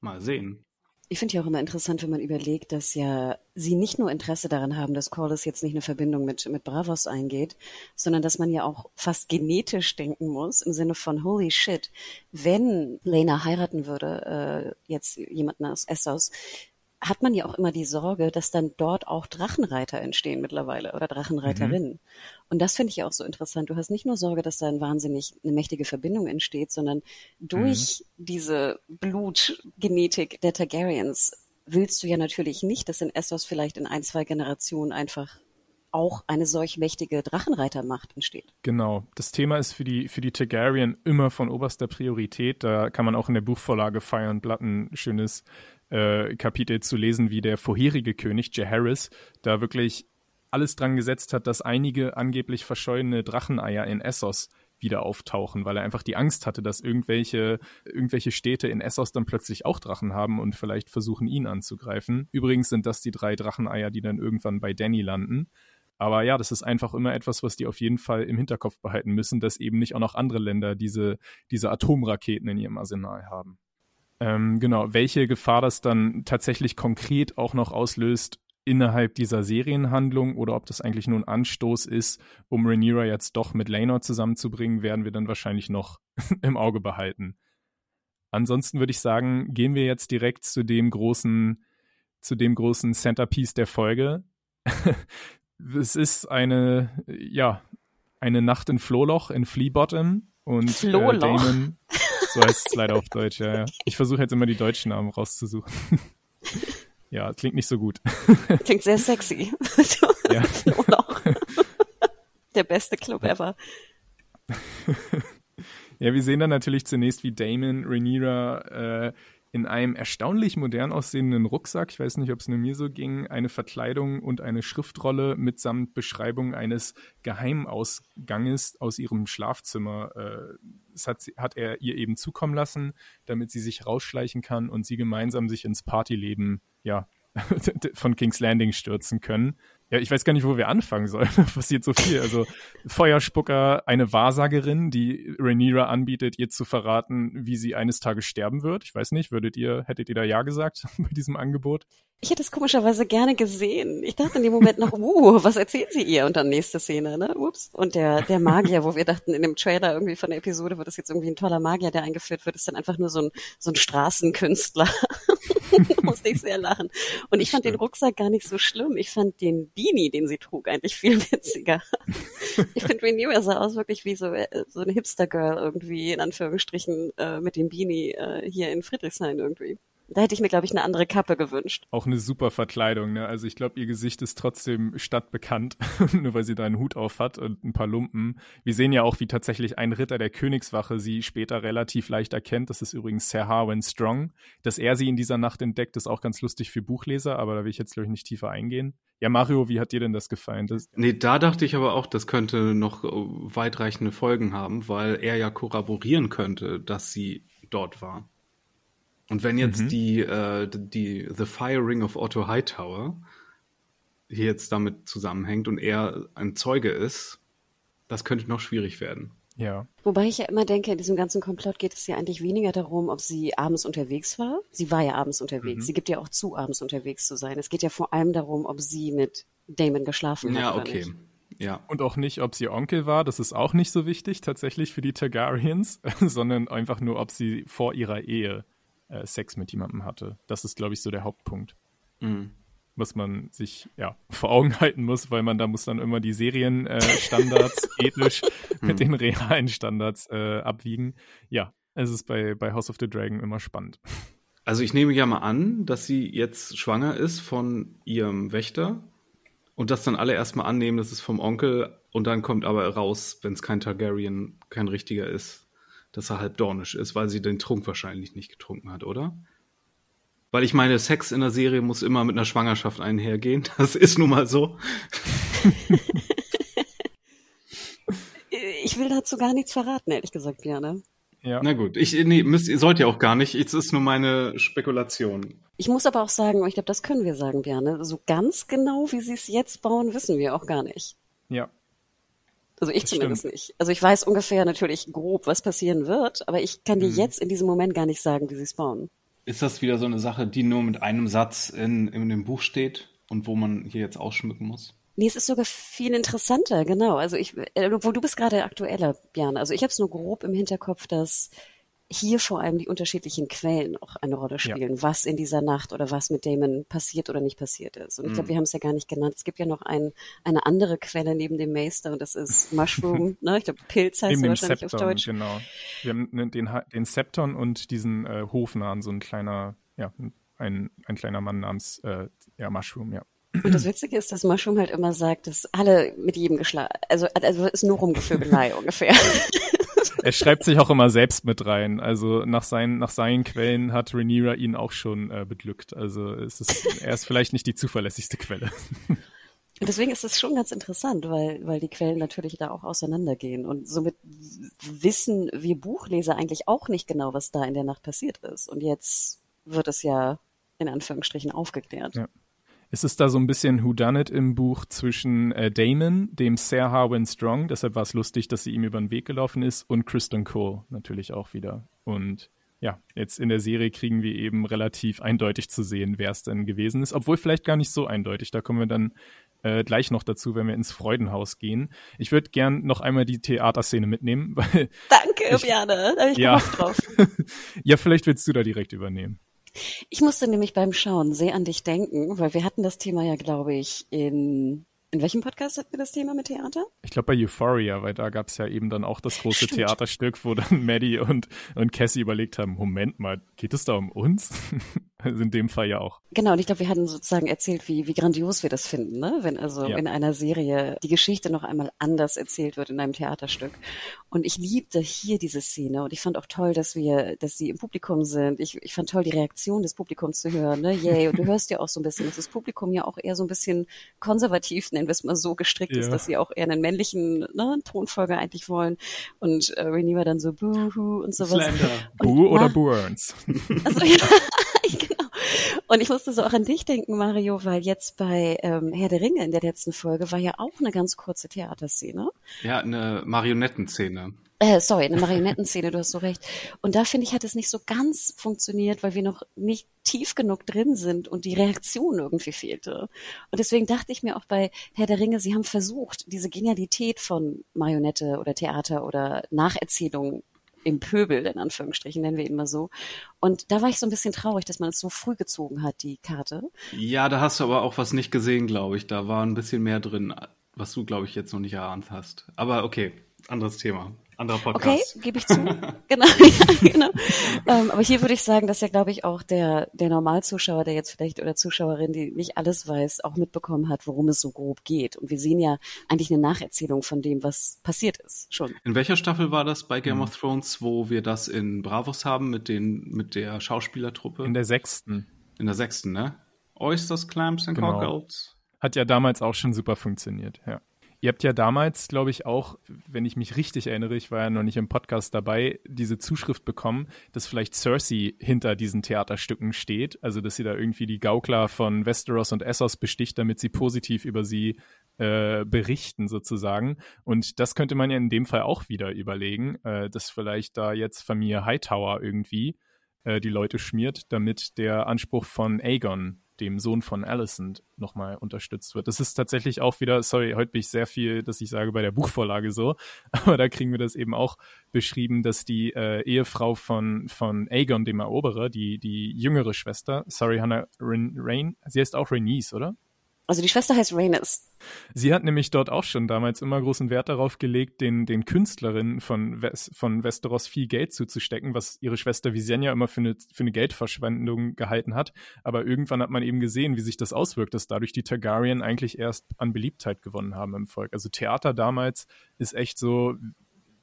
mal sehen. Ich finde ja auch immer interessant, wenn man überlegt, dass ja sie nicht nur Interesse daran haben, dass Corlys jetzt nicht eine Verbindung mit, mit Bravos eingeht, sondern dass man ja auch fast genetisch denken muss, im Sinne von holy shit, wenn Lena heiraten würde, äh, jetzt jemanden aus Essos, hat man ja auch immer die Sorge, dass dann dort auch Drachenreiter entstehen mittlerweile oder Drachenreiterinnen. Mhm. Und das finde ich ja auch so interessant. Du hast nicht nur Sorge, dass da ein wahnsinnig eine mächtige Verbindung entsteht, sondern durch mhm. diese Blutgenetik der Targaryens willst du ja natürlich nicht, dass in Essos vielleicht in ein, zwei Generationen einfach auch eine solch mächtige Drachenreitermacht entsteht. Genau. Das Thema ist für die, für die Targaryen immer von oberster Priorität. Da kann man auch in der Buchvorlage Fire and Blood ein schönes äh, Kapitel zu lesen, wie der vorherige König, Jaehaerys, da wirklich alles dran gesetzt hat, dass einige angeblich verschollene Dracheneier in Essos wieder auftauchen, weil er einfach die Angst hatte, dass irgendwelche, irgendwelche Städte in Essos dann plötzlich auch Drachen haben und vielleicht versuchen, ihn anzugreifen. Übrigens sind das die drei Dracheneier, die dann irgendwann bei Danny landen. Aber ja, das ist einfach immer etwas, was die auf jeden Fall im Hinterkopf behalten müssen, dass eben nicht auch noch andere Länder diese, diese Atomraketen in ihrem Arsenal haben. Ähm, genau, welche Gefahr das dann tatsächlich konkret auch noch auslöst innerhalb dieser Serienhandlung oder ob das eigentlich nur ein Anstoß ist, um Rhaenyra jetzt doch mit Laenor zusammenzubringen, werden wir dann wahrscheinlich noch [laughs] im Auge behalten. Ansonsten würde ich sagen, gehen wir jetzt direkt zu dem großen, zu dem großen Centerpiece der Folge. [laughs] es ist eine, ja, eine Nacht in Flohloch in Flea Bottom und Flohloch? Äh, Damon, [laughs] so heißt es leider auf Deutsch, ja, ja. Ich versuche jetzt immer die deutschen Namen rauszusuchen. Ja, klingt nicht so gut. [laughs] Klingt sehr sexy. Ja. [laughs] Flohloch. [laughs] Der beste Club ever. Ja, wir sehen dann natürlich zunächst, wie Damon Rhaenyra äh, in einem erstaunlich modern aussehenden Rucksack, ich weiß nicht, ob es nur mir so ging, eine Verkleidung und eine Schriftrolle mitsamt Beschreibung eines Geheimausganges aus ihrem Schlafzimmer. Äh, das hat, sie, hat er ihr eben zukommen lassen, damit sie sich rausschleichen kann und sie gemeinsam sich ins Partyleben, ja, [laughs] von King's Landing stürzen können. Ja, ich weiß gar nicht, wo wir anfangen sollen. [laughs] Passiert so viel. Also Feuerspucker, eine Wahrsagerin, die Rhaenyra anbietet, ihr zu verraten, wie sie eines Tages sterben wird. Ich weiß nicht, würdet ihr, hättet ihr da Ja gesagt [laughs] bei diesem Angebot? Ich hätte es komischerweise gerne gesehen. Ich dachte in dem Moment noch, uh, was erzählt sie ihr? Und dann nächste Szene, ne? Ups. Und der, der Magier, wo wir dachten, in dem Trailer irgendwie von der Episode wird das jetzt irgendwie ein toller Magier, der eingeführt wird, ist dann einfach nur so ein, so ein Straßenkünstler. [laughs] da musste ich sehr lachen. Und ich fand den Rucksack gar nicht so schlimm. Ich fand den Beanie, den sie trug, eigentlich viel witziger. [laughs] ich finde, Rhaenyra sah aus wirklich wie so, äh, so eine Hipster-Girl irgendwie, in Anführungsstrichen, äh, mit dem Beanie äh, hier in Friedrichshain irgendwie. Da hätte ich mir, glaube ich, eine andere Kappe gewünscht. Auch eine super Verkleidung, ne? Also ich glaube, ihr Gesicht ist trotzdem stadtbekannt, [laughs] nur weil sie da einen Hut auf hat und ein paar Lumpen. Wir sehen ja auch, wie tatsächlich ein Ritter der Königswache sie später relativ leicht erkennt. Das ist übrigens Sir Harwin Strong. Dass er sie in dieser Nacht entdeckt, ist auch ganz lustig für Buchleser, aber da will ich jetzt, glaube ich, nicht tiefer eingehen. Ja, Mario, wie hat dir denn das gefallen? Das Nee, da dachte ich aber auch, das könnte noch äh, weitreichende Folgen haben, weil er ja korroborieren könnte, dass sie dort war. Und wenn jetzt Mhm. die, äh, die The Fire Ring of Otto Hightower hier jetzt damit zusammenhängt und er ein Zeuge ist, das könnte noch schwierig werden. ja. Wobei ich ja immer denke, in diesem ganzen Komplott geht es ja eigentlich weniger darum, ob sie abends unterwegs war. Sie war ja abends unterwegs. Sie gibt ja auch zu, abends unterwegs zu sein. Es geht ja vor allem darum, ob sie mit Damon geschlafen hat. Ja, oder okay. Nicht. Ja. Und auch nicht, ob sie Onkel war, das ist auch nicht so wichtig tatsächlich für die Targaryens, [laughs] sondern einfach nur, ob sie vor ihrer Ehe äh, Sex mit jemandem hatte. Das ist, glaube ich, so der Hauptpunkt. Mhm. was man sich ja vor Augen [laughs] halten muss, weil man da muss dann immer die Serienstandards äh, [laughs] ethisch mit den realen Standards äh, abwiegen. Ja, es ist bei, bei House of the Dragon immer spannend. Also ich nehme ja mal an, dass sie jetzt schwanger ist von ihrem Wächter und das dann alle erstmal annehmen, das ist vom Onkel und dann kommt aber raus, wenn es kein Targaryen, kein richtiger ist, dass er halb dornisch ist, weil sie den Trunk wahrscheinlich nicht getrunken hat, oder? Weil ich meine, Sex in der Serie muss immer mit einer Schwangerschaft einhergehen. [laughs] Das ist nun mal so. [laughs] Ich will dazu gar nichts verraten, ehrlich gesagt, Björn. Ja, Na gut, ich nee, müsst, ihr sollt ja auch gar nicht. Es ist nur meine Spekulation. Ich muss aber auch sagen, ich glaube, das können wir sagen, Björn, so ganz genau, wie sie es jetzt bauen, wissen wir auch gar nicht. ja. Also ich Das zumindest stimmt. nicht. Also ich weiß ungefähr natürlich grob, was passieren wird, aber ich kann dir Mhm. jetzt in diesem Moment gar nicht sagen, wie sie es bauen. Ist das wieder so eine Sache, die nur mit einem Satz in, in dem Buch steht und wo man hier jetzt ausschmücken muss? Nee, es ist sogar viel interessanter, genau. Also ich, äh, wo du bist gerade aktueller, Björn. Also ich habe es nur grob im Hinterkopf, dass hier vor allem die unterschiedlichen Quellen auch eine Rolle spielen, was in dieser Nacht oder was mit Damon passiert oder nicht passiert ist. Und ich glaube, wir haben es ja gar nicht genannt. Es gibt ja noch ein, eine andere Quelle neben dem Meister und das ist [laughs] Mushroom, ne? Ich glaube, Pilz heißt wahrscheinlich auf Septon, Deutsch. genau. Wir haben ne- den, den Septon und diesen äh, Hofnarren, so ein kleiner, ja, ein, ein kleiner Mann namens äh, ja, Mushroom, ja. Und das Witzige ist, dass Mushroom halt immer sagt, dass alle mit jedem geschlagen, also, also ist nur Rumgevögelei [laughs] ungefähr. Er schreibt sich auch immer selbst mit rein. Also nach seinen, nach seinen Quellen hat Rhaenyra ihn auch schon äh, beglückt. Also es ist, er ist vielleicht nicht die zuverlässigste Quelle. Und deswegen ist es schon ganz interessant, weil, weil die Quellen natürlich da auch auseinandergehen. Und somit wissen wir Buchleser eigentlich auch nicht genau, was da in der Nacht passiert ist. Und jetzt wird es ja in Anführungsstrichen aufgeklärt. Ja. Es ist da so ein bisschen Whodunit im Buch zwischen äh, Damon, dem Sir Harwin Strong, deshalb war es lustig, dass sie ihm über den Weg gelaufen ist, und Kristen Cole natürlich auch wieder. Und ja, jetzt in der Serie kriegen wir eben relativ eindeutig zu sehen, wer es denn gewesen ist, obwohl vielleicht gar nicht so eindeutig. Da kommen wir dann äh, gleich noch dazu, wenn wir ins Freudenhaus gehen. Ich würde gern noch einmal die Theaterszene mitnehmen. [laughs] Weil Danke, Björne. Da hab ich ja. drauf. [laughs] ja, vielleicht willst du da direkt übernehmen. Ich musste nämlich beim Schauen sehr an dich denken, weil wir hatten das Thema ja, glaube ich, in in welchem Podcast hatten wir das Thema mit Theater? Ich glaube bei Euphoria, weil da gab es ja eben dann auch das große Stimmt. Theaterstück, wo dann [laughs] Maddie und, und Cassie überlegt haben, Moment mal, geht es da um uns? [laughs] also [laughs] in dem Fall ja auch. Genau, und ich glaube, wir hatten sozusagen erzählt, wie, wie grandios wir das finden, ne? wenn also Ja. in einer Serie die Geschichte noch einmal anders erzählt wird in einem Theaterstück. Und ich liebte hier diese Szene und ich fand auch toll, dass wir, dass sie im Publikum sind. Ich, ich fand toll, die Reaktion des Publikums zu hören. Ne? Yay. Und du [laughs] hörst ja auch so ein bisschen, dass das Publikum ja auch eher so ein bisschen konservativ, nennen wir es mal so, gestrickt ist, Ja. dass sie auch eher einen männlichen ne, Tonfolger eigentlich wollen. Und äh, Renee war dann so Boohoo und sowas. Slender. Und Boo oder Ma- Burns? also, [laughs] ja. Und ich musste so auch an dich denken, Mario, weil jetzt bei ähm, Herr der Ringe in der letzten Folge war ja auch eine ganz kurze Theaterszene. Ja, eine Marionettenszene. Äh, sorry, eine Marionettenszene, du hast so recht. Und da finde ich, hat es nicht so ganz funktioniert, weil wir noch nicht tief genug drin sind und die Reaktion irgendwie fehlte. Und deswegen dachte ich mir auch bei Herr der Ringe, sie haben versucht, diese Genialität von Marionette oder Theater oder Nacherzählung im Pöbel, in Anführungsstrichen, nennen wir ihn mal so. Und da war ich so ein bisschen traurig, dass man es so früh gezogen hat, die Karte. Ja, da hast du aber auch was nicht gesehen, glaube ich. Da war ein bisschen mehr drin, was du, glaube ich, jetzt noch nicht erahnt hast. Aber okay, anderes Thema. Anderer Okay, Podcast. gebe ich zu. [laughs] genau, [laughs] ja, genau. Ähm, aber hier würde ich sagen, dass ja, glaube ich, auch der, der Normalzuschauer, der jetzt vielleicht oder Zuschauerin, die nicht alles weiß, auch mitbekommen hat, worum es so grob geht. Und wir sehen ja eigentlich eine Nacherzählung von dem, was passiert ist, schon. In welcher Staffel war das bei Game of Thrones, wo wir das in Bravos haben mit den mit der Schauspielertruppe? In der sechsten. In der sechsten, ne? Oysters, Clams and Genau. Cockles. Hat ja damals auch schon super funktioniert, ja. Ihr habt ja damals, glaube ich, auch, wenn ich mich richtig erinnere, ich war ja noch nicht im Podcast dabei, diese Zuschrift bekommen, dass vielleicht Cersei hinter diesen Theaterstücken steht. Also, dass sie da irgendwie die Gaukler von Westeros und Essos besticht, damit sie positiv über sie äh, berichten, sozusagen. Und das könnte man ja in dem Fall auch wieder überlegen, äh, dass vielleicht da jetzt Familie Hightower irgendwie äh, die Leute schmiert, damit der Anspruch von Aegon, dem Sohn von Alicent, nochmal unterstützt wird. Das ist tatsächlich auch wieder, sorry, heute bin ich sehr viel, dass ich sage, bei der Buchvorlage so, [laughs] aber da kriegen wir das eben auch beschrieben, dass die äh, Ehefrau von, von Aegon, dem Eroberer, die, die jüngere Schwester, sorry, Hannah Rain, Rain sie heißt auch Rhaenys, oder? Also die Schwester heißt Rhaenys. Sie hat nämlich dort auch schon damals immer großen Wert darauf gelegt, den, den Künstlerinnen von, Wes, von Westeros viel Geld zuzustecken, was ihre Schwester Visenya immer für eine, für eine Geldverschwendung gehalten hat. Aber irgendwann hat man eben gesehen, wie sich das auswirkt, dass dadurch die Targaryen eigentlich erst an Beliebtheit gewonnen haben im Volk. Also Theater damals ist echt so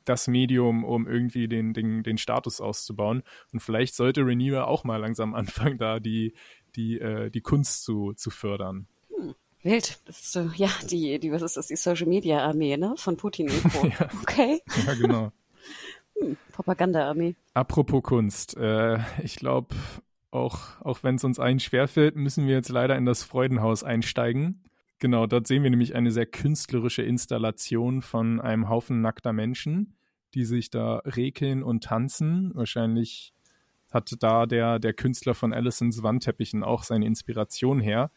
das Medium, um irgendwie den, den, den Status auszubauen. Und vielleicht sollte Rhaenyra auch mal langsam [laughs] anfangen, da die, die, äh, die Kunst zu, zu fördern. Wild. Das ist so, ja, die, die, was ist das, die Social Media Armee, ne? Von Putin und Co. [laughs] Ja. Okay. Ja, genau. Propaganda-Armee. Apropos Kunst, äh, ich glaube, auch, auch wenn es uns allen schwerfällt, müssen wir jetzt leider in das Freudenhaus einsteigen. Genau, dort sehen wir nämlich eine sehr künstlerische Installation von einem Haufen nackter Menschen, die sich da rekeln und tanzen. Wahrscheinlich hat da der, der Künstler von Allisons Wandteppichen auch seine Inspiration her.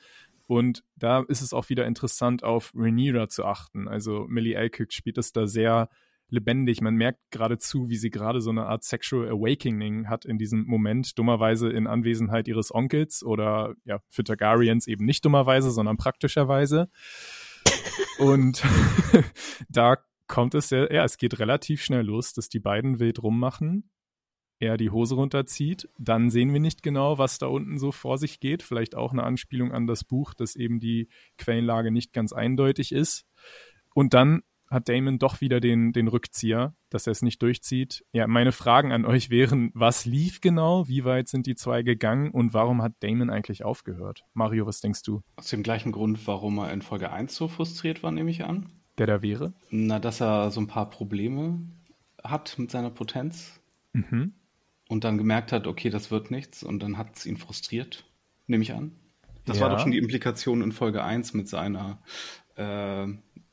Und da ist es auch wieder interessant, auf Rhaenyra zu achten. Also Millie Alcock spielt es da sehr lebendig. Man merkt geradezu, wie sie gerade so eine Art Sexual Awakening hat in diesem Moment, dummerweise in Anwesenheit ihres Onkels oder ja, für Targaryens eben nicht dummerweise, sondern praktischerweise. Und [laughs] da kommt es sehr, ja, es geht relativ schnell los, dass die beiden wild rummachen. Er die Hose runterzieht, dann sehen wir nicht genau, was da unten so vor sich geht. Vielleicht auch eine Anspielung an das Buch, dass eben die Quellenlage nicht ganz eindeutig ist. Und dann hat Damon doch wieder den, den Rückzieher, dass er es nicht durchzieht. Ja, meine Fragen an euch wären, was lief genau, wie weit sind die zwei gegangen und warum hat Damon eigentlich aufgehört? Mario, was denkst du? Aus dem gleichen Grund, warum er in Folge 1 so frustriert war, nehme ich an. Der da wäre? Na, dass er so ein paar Probleme hat mit seiner Potenz Mhm. Und dann gemerkt hat, okay, das wird nichts und dann hat es ihn frustriert, nehme ich an. Das Ja. war doch schon die Implikation in Folge 1 mit seiner, äh,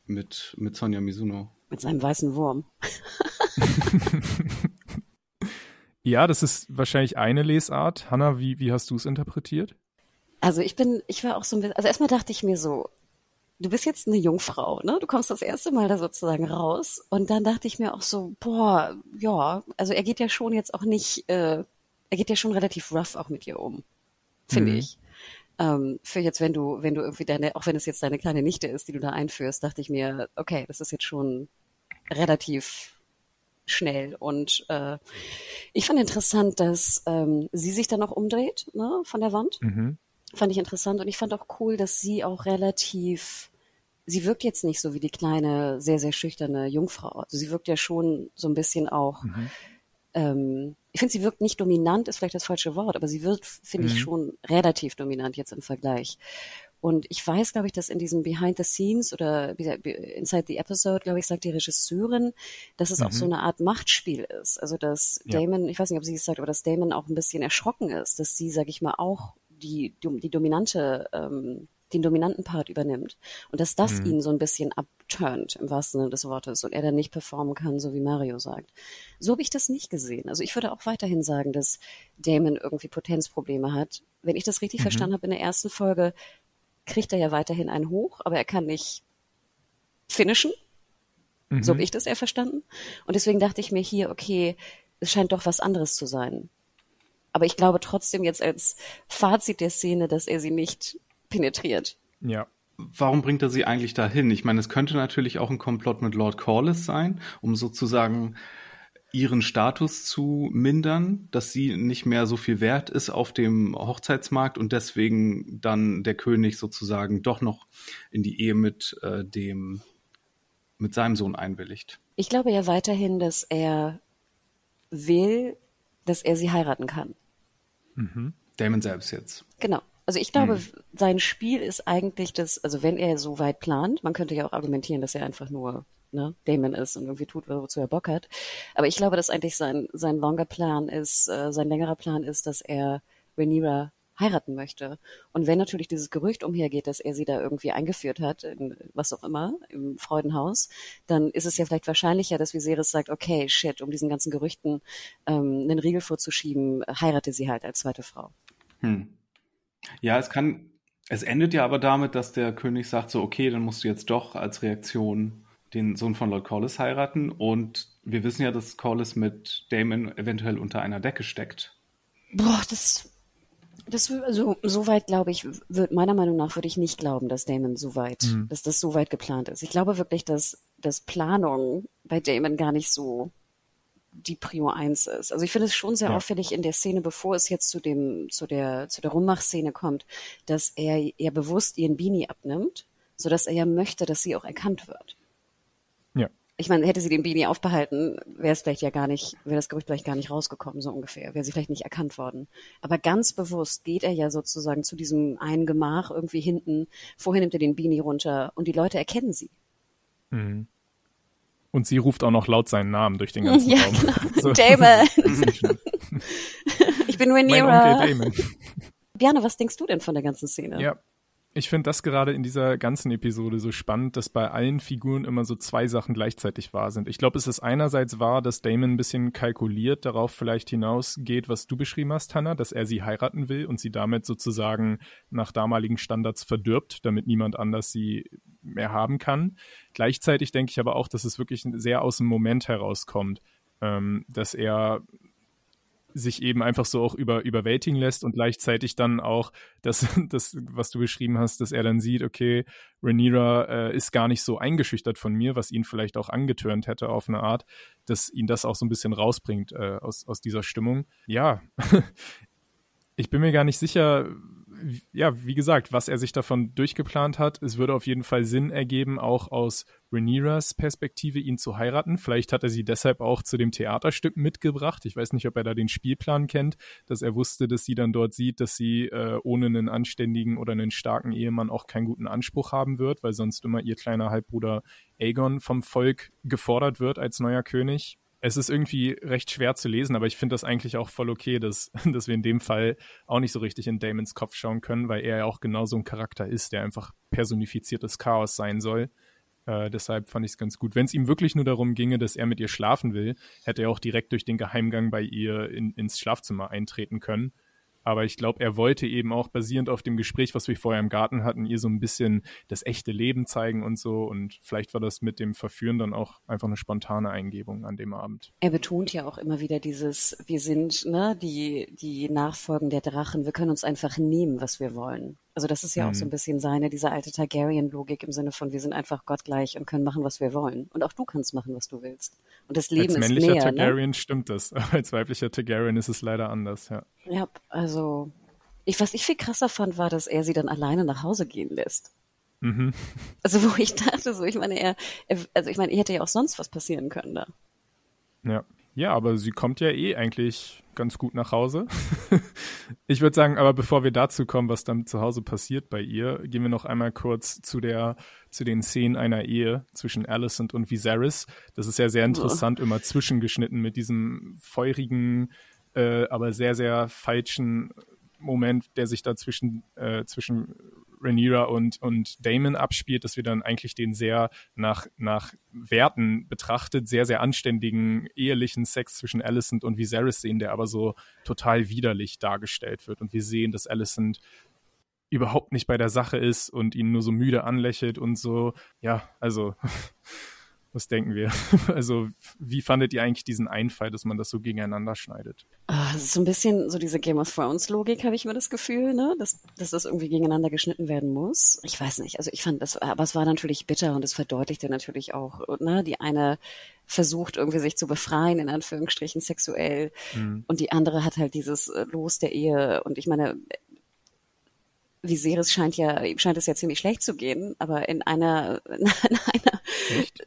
mit, mit Sonja Mizuno. Mit seinem weißen Wurm. [laughs] [laughs] Ja, das ist wahrscheinlich eine Lesart. Hanna, wie, wie hast du es interpretiert? Also ich bin, ich war auch so ein bisschen, also erstmal dachte ich mir so, du bist jetzt eine Jungfrau, ne? Du kommst das erste Mal da sozusagen raus. Und dann dachte ich mir auch so, boah, ja, also er geht ja schon jetzt auch nicht, äh, er geht ja schon relativ rough auch mit ihr um, finde mhm. ich. Ähm, für jetzt, wenn du, wenn du irgendwie deine, auch wenn es jetzt deine kleine Nichte ist, die du da einführst, dachte ich mir, okay, das ist jetzt schon relativ schnell. Und äh, ich fand interessant, dass ähm, sie sich dann auch umdreht ne, von der Wand. Mhm. Fand ich interessant. Und ich fand auch cool, dass sie auch relativ, sie wirkt jetzt nicht so wie die kleine, sehr, sehr schüchterne Jungfrau. Also sie wirkt ja schon so ein bisschen auch, mhm. ähm, ich finde, sie wirkt nicht dominant, ist vielleicht das falsche Wort, aber sie wirkt, finde mhm. ich, schon relativ dominant jetzt im Vergleich. Und ich weiß, glaube ich, dass in diesem Behind the Scenes oder Inside the Episode, glaube ich, sagt die Regisseurin, dass es mhm. auch so eine Art Machtspiel ist. Also dass Damon, ja. ich weiß nicht, ob sie es sagt, aber dass Damon auch ein bisschen erschrocken ist, dass sie, sag ich mal, auch die, die dominante, ähm, den dominanten Part übernimmt. Und dass das mhm. ihn so ein bisschen abturnt, im wahrsten Sinne des Wortes, und er dann nicht performen kann, so wie Mario sagt. So habe ich das nicht gesehen. Also ich würde auch weiterhin sagen, dass Damon irgendwie Potenzprobleme hat. Wenn ich das richtig mhm. verstanden habe in der ersten Folge, kriegt er ja weiterhin einen hoch, aber er kann nicht finishen. Mhm. So habe ich das eher verstanden. Und deswegen dachte ich mir hier, okay, es scheint doch was anderes zu sein. Aber ich glaube trotzdem jetzt als Fazit der Szene, dass er sie nicht penetriert. Ja. Warum bringt er sie eigentlich dahin? Ich meine, es könnte natürlich auch ein Komplott mit Lord Corliss sein, um sozusagen ihren Status zu mindern, dass sie nicht mehr so viel wert ist auf dem Hochzeitsmarkt und deswegen dann der König sozusagen doch noch in die Ehe mit äh, dem mit seinem Sohn einwilligt. Ich glaube ja weiterhin, dass er will, dass er sie heiraten kann. Mhm. Damon selbst jetzt. Genau. Also ich glaube, mhm. sein Spiel ist eigentlich das, also wenn er so weit plant, man könnte ja auch argumentieren, dass er einfach nur ne, Damon ist und irgendwie tut, wozu er Bock hat. Aber ich glaube, dass eigentlich sein, sein longer Plan ist, äh, sein längerer Plan ist, dass er Rhaenyra heiraten möchte. Und wenn natürlich dieses Gerücht umhergeht, dass er sie da irgendwie eingeführt hat, in was auch immer, im Freudenhaus, dann ist es ja vielleicht wahrscheinlicher, dass Viserys sagt, okay, shit, um diesen ganzen Gerüchten ähm, einen Riegel vorzuschieben, heirate sie halt als zweite Frau. Hm. Ja, es kann, es endet ja aber damit, dass der König sagt so, okay, dann musst du jetzt doch als Reaktion den Sohn von Lord Corliss heiraten. Und wir wissen ja, dass Corliss mit Damon eventuell unter einer Decke steckt. Boah, das, das also so weit glaube ich, wird meiner Meinung nach würde ich nicht glauben, dass Damon so weit, mhm. dass das so weit geplant ist. Ich glaube wirklich, dass, dass Planung bei Damon gar nicht so die Prio 1 ist. Also ich finde es schon sehr ja. auffällig in der Szene, bevor es jetzt zu dem, zu der, zu der Rummach-Szene kommt, dass er ihr bewusst ihren Beanie abnimmt, sodass er ja möchte, dass sie auch erkannt wird ich meine, hätte sie den Beanie aufbehalten, wäre es vielleicht ja gar nicht, wäre das Gerücht vielleicht gar nicht rausgekommen, so ungefähr, wäre sie vielleicht nicht erkannt worden. Aber ganz bewusst geht er ja sozusagen zu diesem einen Gemach irgendwie hinten, vorher nimmt er den Beanie runter und die Leute erkennen sie. Mhm. Und sie ruft auch noch laut seinen Namen durch den [laughs] ganzen ja, Raum. Genau. [laughs] So. Damon. [laughs] ich bin Rhaenyra. Mein Onkel Damon. Biane, was denkst du denn von der ganzen Szene? Ja, ich finde das gerade in dieser ganzen Episode so spannend, dass bei allen Figuren immer so zwei Sachen gleichzeitig wahr sind. Ich glaube, es ist einerseits wahr, dass Damon ein bisschen kalkuliert darauf vielleicht hinausgeht, was du beschrieben hast, Hannah, dass er sie heiraten will und sie damit sozusagen nach damaligen Standards verdirbt, damit niemand anders sie mehr haben kann. Gleichzeitig denke ich aber auch, dass es wirklich sehr aus dem Moment herauskommt, ähm, dass er sich eben einfach so auch über, überwältigen lässt und gleichzeitig dann auch das, [laughs] das, was du beschrieben hast, dass er dann sieht, okay, Rhaenyra äh, ist gar nicht so eingeschüchtert von mir, was ihn vielleicht auch angetörnt hätte auf eine Art, dass ihn das auch so ein bisschen rausbringt äh, aus, aus dieser Stimmung. Ja, [laughs] ich bin mir gar nicht sicher, ja, wie gesagt, was er sich davon durchgeplant hat, es würde auf jeden Fall Sinn ergeben, auch aus Rhaenyras Perspektive ihn zu heiraten. Vielleicht hat er sie deshalb auch zu dem Theaterstück mitgebracht. Ich weiß nicht, ob er da den Spielplan kennt, dass er wusste, dass sie dann dort sieht, dass sie äh, ohne einen anständigen oder einen starken Ehemann auch keinen guten Anspruch haben wird, weil sonst immer ihr kleiner Halbbruder Aegon vom Volk gefordert wird als neuer König es ist irgendwie recht schwer zu lesen, aber ich finde das eigentlich auch voll okay, dass, [laughs] dass wir in dem Fall auch nicht so richtig in Damons Kopf schauen können, weil er ja auch genau so ein Charakter ist, der einfach personifiziertes Chaos sein soll. Äh, deshalb fand ich es ganz gut. Wenn es ihm wirklich nur darum ginge, dass er mit ihr schlafen will, hätte er auch direkt durch den Geheimgang bei ihr in, ins Schlafzimmer eintreten können. Aber ich glaube, er wollte eben auch basierend auf dem Gespräch, was wir vorher im Garten hatten, ihr so ein bisschen das echte Leben zeigen und so. Und vielleicht war das mit dem Verführen dann auch einfach eine spontane Eingebung an dem Abend. Er betont ja auch immer wieder dieses, wir sind ne, die, die Nachfolgen der Drachen, wir können uns einfach nehmen, was wir wollen. Also das ist ja mhm. auch so ein mhm. bisschen seine, diese alte Targaryen-Logik im Sinne von, wir sind einfach gottgleich und können machen, was wir wollen. Und auch du kannst machen, was du willst. Und das Leben Als ist männlicher näher, ne? Targaryen ne? stimmt das. [laughs] Als weiblicher Targaryen ist es leider anders, ja. Ja, also ich, was ich viel krasser fand, war, dass er sie dann alleine nach Hause gehen lässt. Mhm. Also wo ich dachte, so, ich meine, er, er also ich meine, er hätte ja auch sonst was passieren können da. Ja. Ja, aber sie kommt ja eh eigentlich ganz gut nach Hause. [laughs] ich würde sagen, aber bevor wir dazu kommen, was dann zu Hause passiert bei ihr, gehen wir noch einmal kurz zu der, zu den Szenen einer Ehe zwischen Alicent und Viserys. Das ist ja sehr interessant, oh. immer zwischengeschnitten mit diesem feurigen, äh, aber sehr, sehr falschen Moment, der sich da zwischen, äh, zwischen Rhaenyra und, und Damon abspielt, dass wir dann eigentlich den sehr nach, nach Werten betrachtet, sehr, sehr anständigen ehelichen Sex zwischen Alicent und Viserys sehen, der aber so total widerlich dargestellt wird. Und wir sehen, dass Alicent überhaupt nicht bei der Sache ist und ihn nur so müde anlächelt und so. Ja, also [laughs] Was denken wir? [laughs] Also, wie fandet ihr eigentlich diesen Einfall, dass man das so gegeneinander schneidet? Ah, ist so ein bisschen so diese Game of Thrones Logik, habe ich immer das Gefühl, ne? dass, dass das irgendwie gegeneinander geschnitten werden muss. Ich weiß nicht, also ich fand das, aber es war natürlich bitter und es verdeutlichte natürlich auch, ne? Die eine versucht irgendwie sich zu befreien, in Anführungsstrichen sexuell. Mhm. Und die andere hat halt dieses äh, Los der Ehe. Und ich meine, Viserys scheint ja, ihm scheint es ja ziemlich schlecht zu gehen, aber in einer, [laughs] in einer Echt?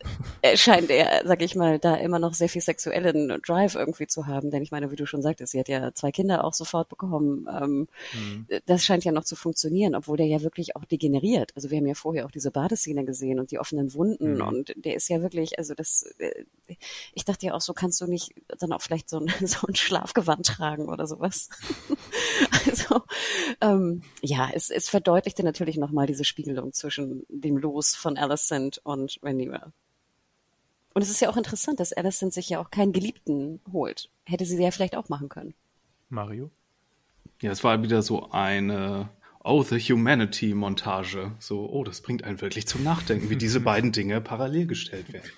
scheint er, sag ich mal, da immer noch sehr viel sexuellen Drive irgendwie zu haben. Denn ich meine, wie du schon sagtest, sie hat ja zwei Kinder auch sofort bekommen. Ähm, mhm. Das scheint ja noch zu funktionieren, obwohl der ja wirklich auch degeneriert. Also wir haben ja vorher auch diese Badeszene gesehen und die offenen Wunden mhm. und der ist ja wirklich, also das, äh, ich dachte ja auch, so kannst du nicht dann auch vielleicht so ein, [laughs] so ein Schlafgewand tragen oder sowas. [laughs] also ähm, ja, es, es verdeutlichte natürlich nochmal diese Spiegelung zwischen dem Los von Alicent und Rhaenyra. Und es ist ja auch interessant, dass Alicent sich ja auch keinen Geliebten holt. Hätte sie ja vielleicht auch machen können. Mario? Ja, es war wieder so eine Oh, the Humanity Montage. So, oh, das bringt einen wirklich zum Nachdenken, wie diese [laughs] beiden Dinge parallel gestellt werden.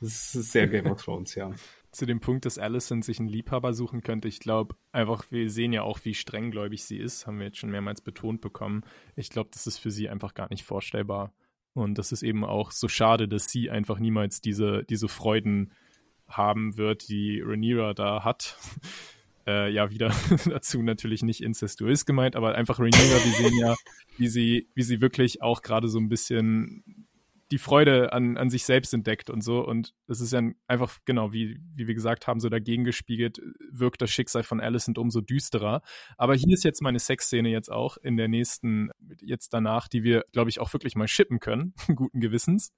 Das ist sehr Game of Thrones, ja zu dem Punkt, dass Allison sich einen Liebhaber suchen könnte. Ich glaube einfach, wir sehen ja auch, wie strenggläubig sie ist, haben wir jetzt schon mehrmals betont bekommen. Ich glaube, das ist für sie einfach gar nicht vorstellbar. Und das ist eben auch so schade, dass sie einfach niemals diese, diese Freuden haben wird, die Rhaenyra da hat. [laughs] äh, ja, wieder [laughs] dazu natürlich nicht incestuös gemeint, aber einfach Rhaenyra, wir sehen ja, wie sie, wie sie wirklich auch gerade so ein bisschen die Freude an, an sich selbst entdeckt und so. Und das ist ja einfach, genau, wie, wie wir gesagt haben, so dagegen gespiegelt, wirkt das Schicksal von Alicent umso düsterer. Aber hier ist jetzt meine Sexszene jetzt auch in der nächsten, jetzt danach, die wir, glaube ich, auch wirklich mal shippen können, [laughs] guten Gewissens.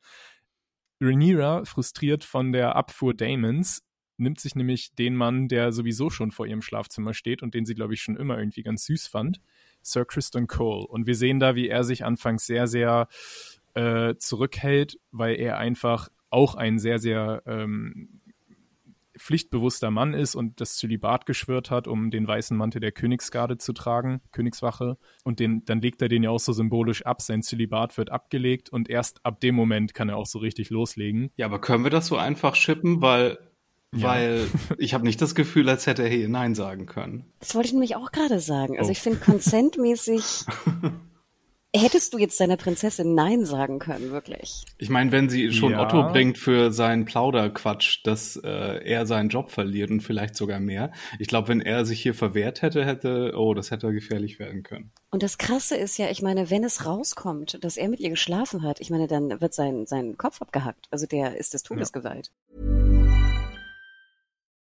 Rhaenyra, frustriert von der Abfuhr Damons, nimmt sich nämlich den Mann, der sowieso schon vor ihrem Schlafzimmer steht und den sie, glaube ich, schon immer irgendwie ganz süß fand, Sir Kristen Cole. Und wir sehen da, wie er sich anfangs sehr, sehr äh, zurückhält, weil er einfach auch ein sehr, sehr ähm, pflichtbewusster Mann ist und das Zölibat geschwört hat, um den weißen Mantel der Königsgarde zu tragen, Königswache. Und den, dann legt er den ja auch so symbolisch ab. Sein Zölibat wird abgelegt und erst ab dem Moment kann er auch so richtig loslegen. Ja, aber können wir das so einfach schippen, weil ja. Weil ich habe nicht das Gefühl, als hätte er hier Nein sagen können. Das wollte ich nämlich auch gerade sagen. Also oh. ich finde konsentmäßig [laughs] Hättest du jetzt deiner Prinzessin Nein sagen können, wirklich? Ich meine, wenn sie schon ja. Otto bringt für seinen Plauderquatsch, dass äh, er seinen Job verliert und vielleicht sogar mehr. Ich glaube, wenn er sich hier verwehrt hätte, hätte, oh, das hätte gefährlich werden können. Und das Krasse ist ja, ich meine, wenn es rauskommt, dass er mit ihr geschlafen hat, ich meine, dann wird sein, sein Kopf abgehackt. Also der ist des Todes ja. geweiht.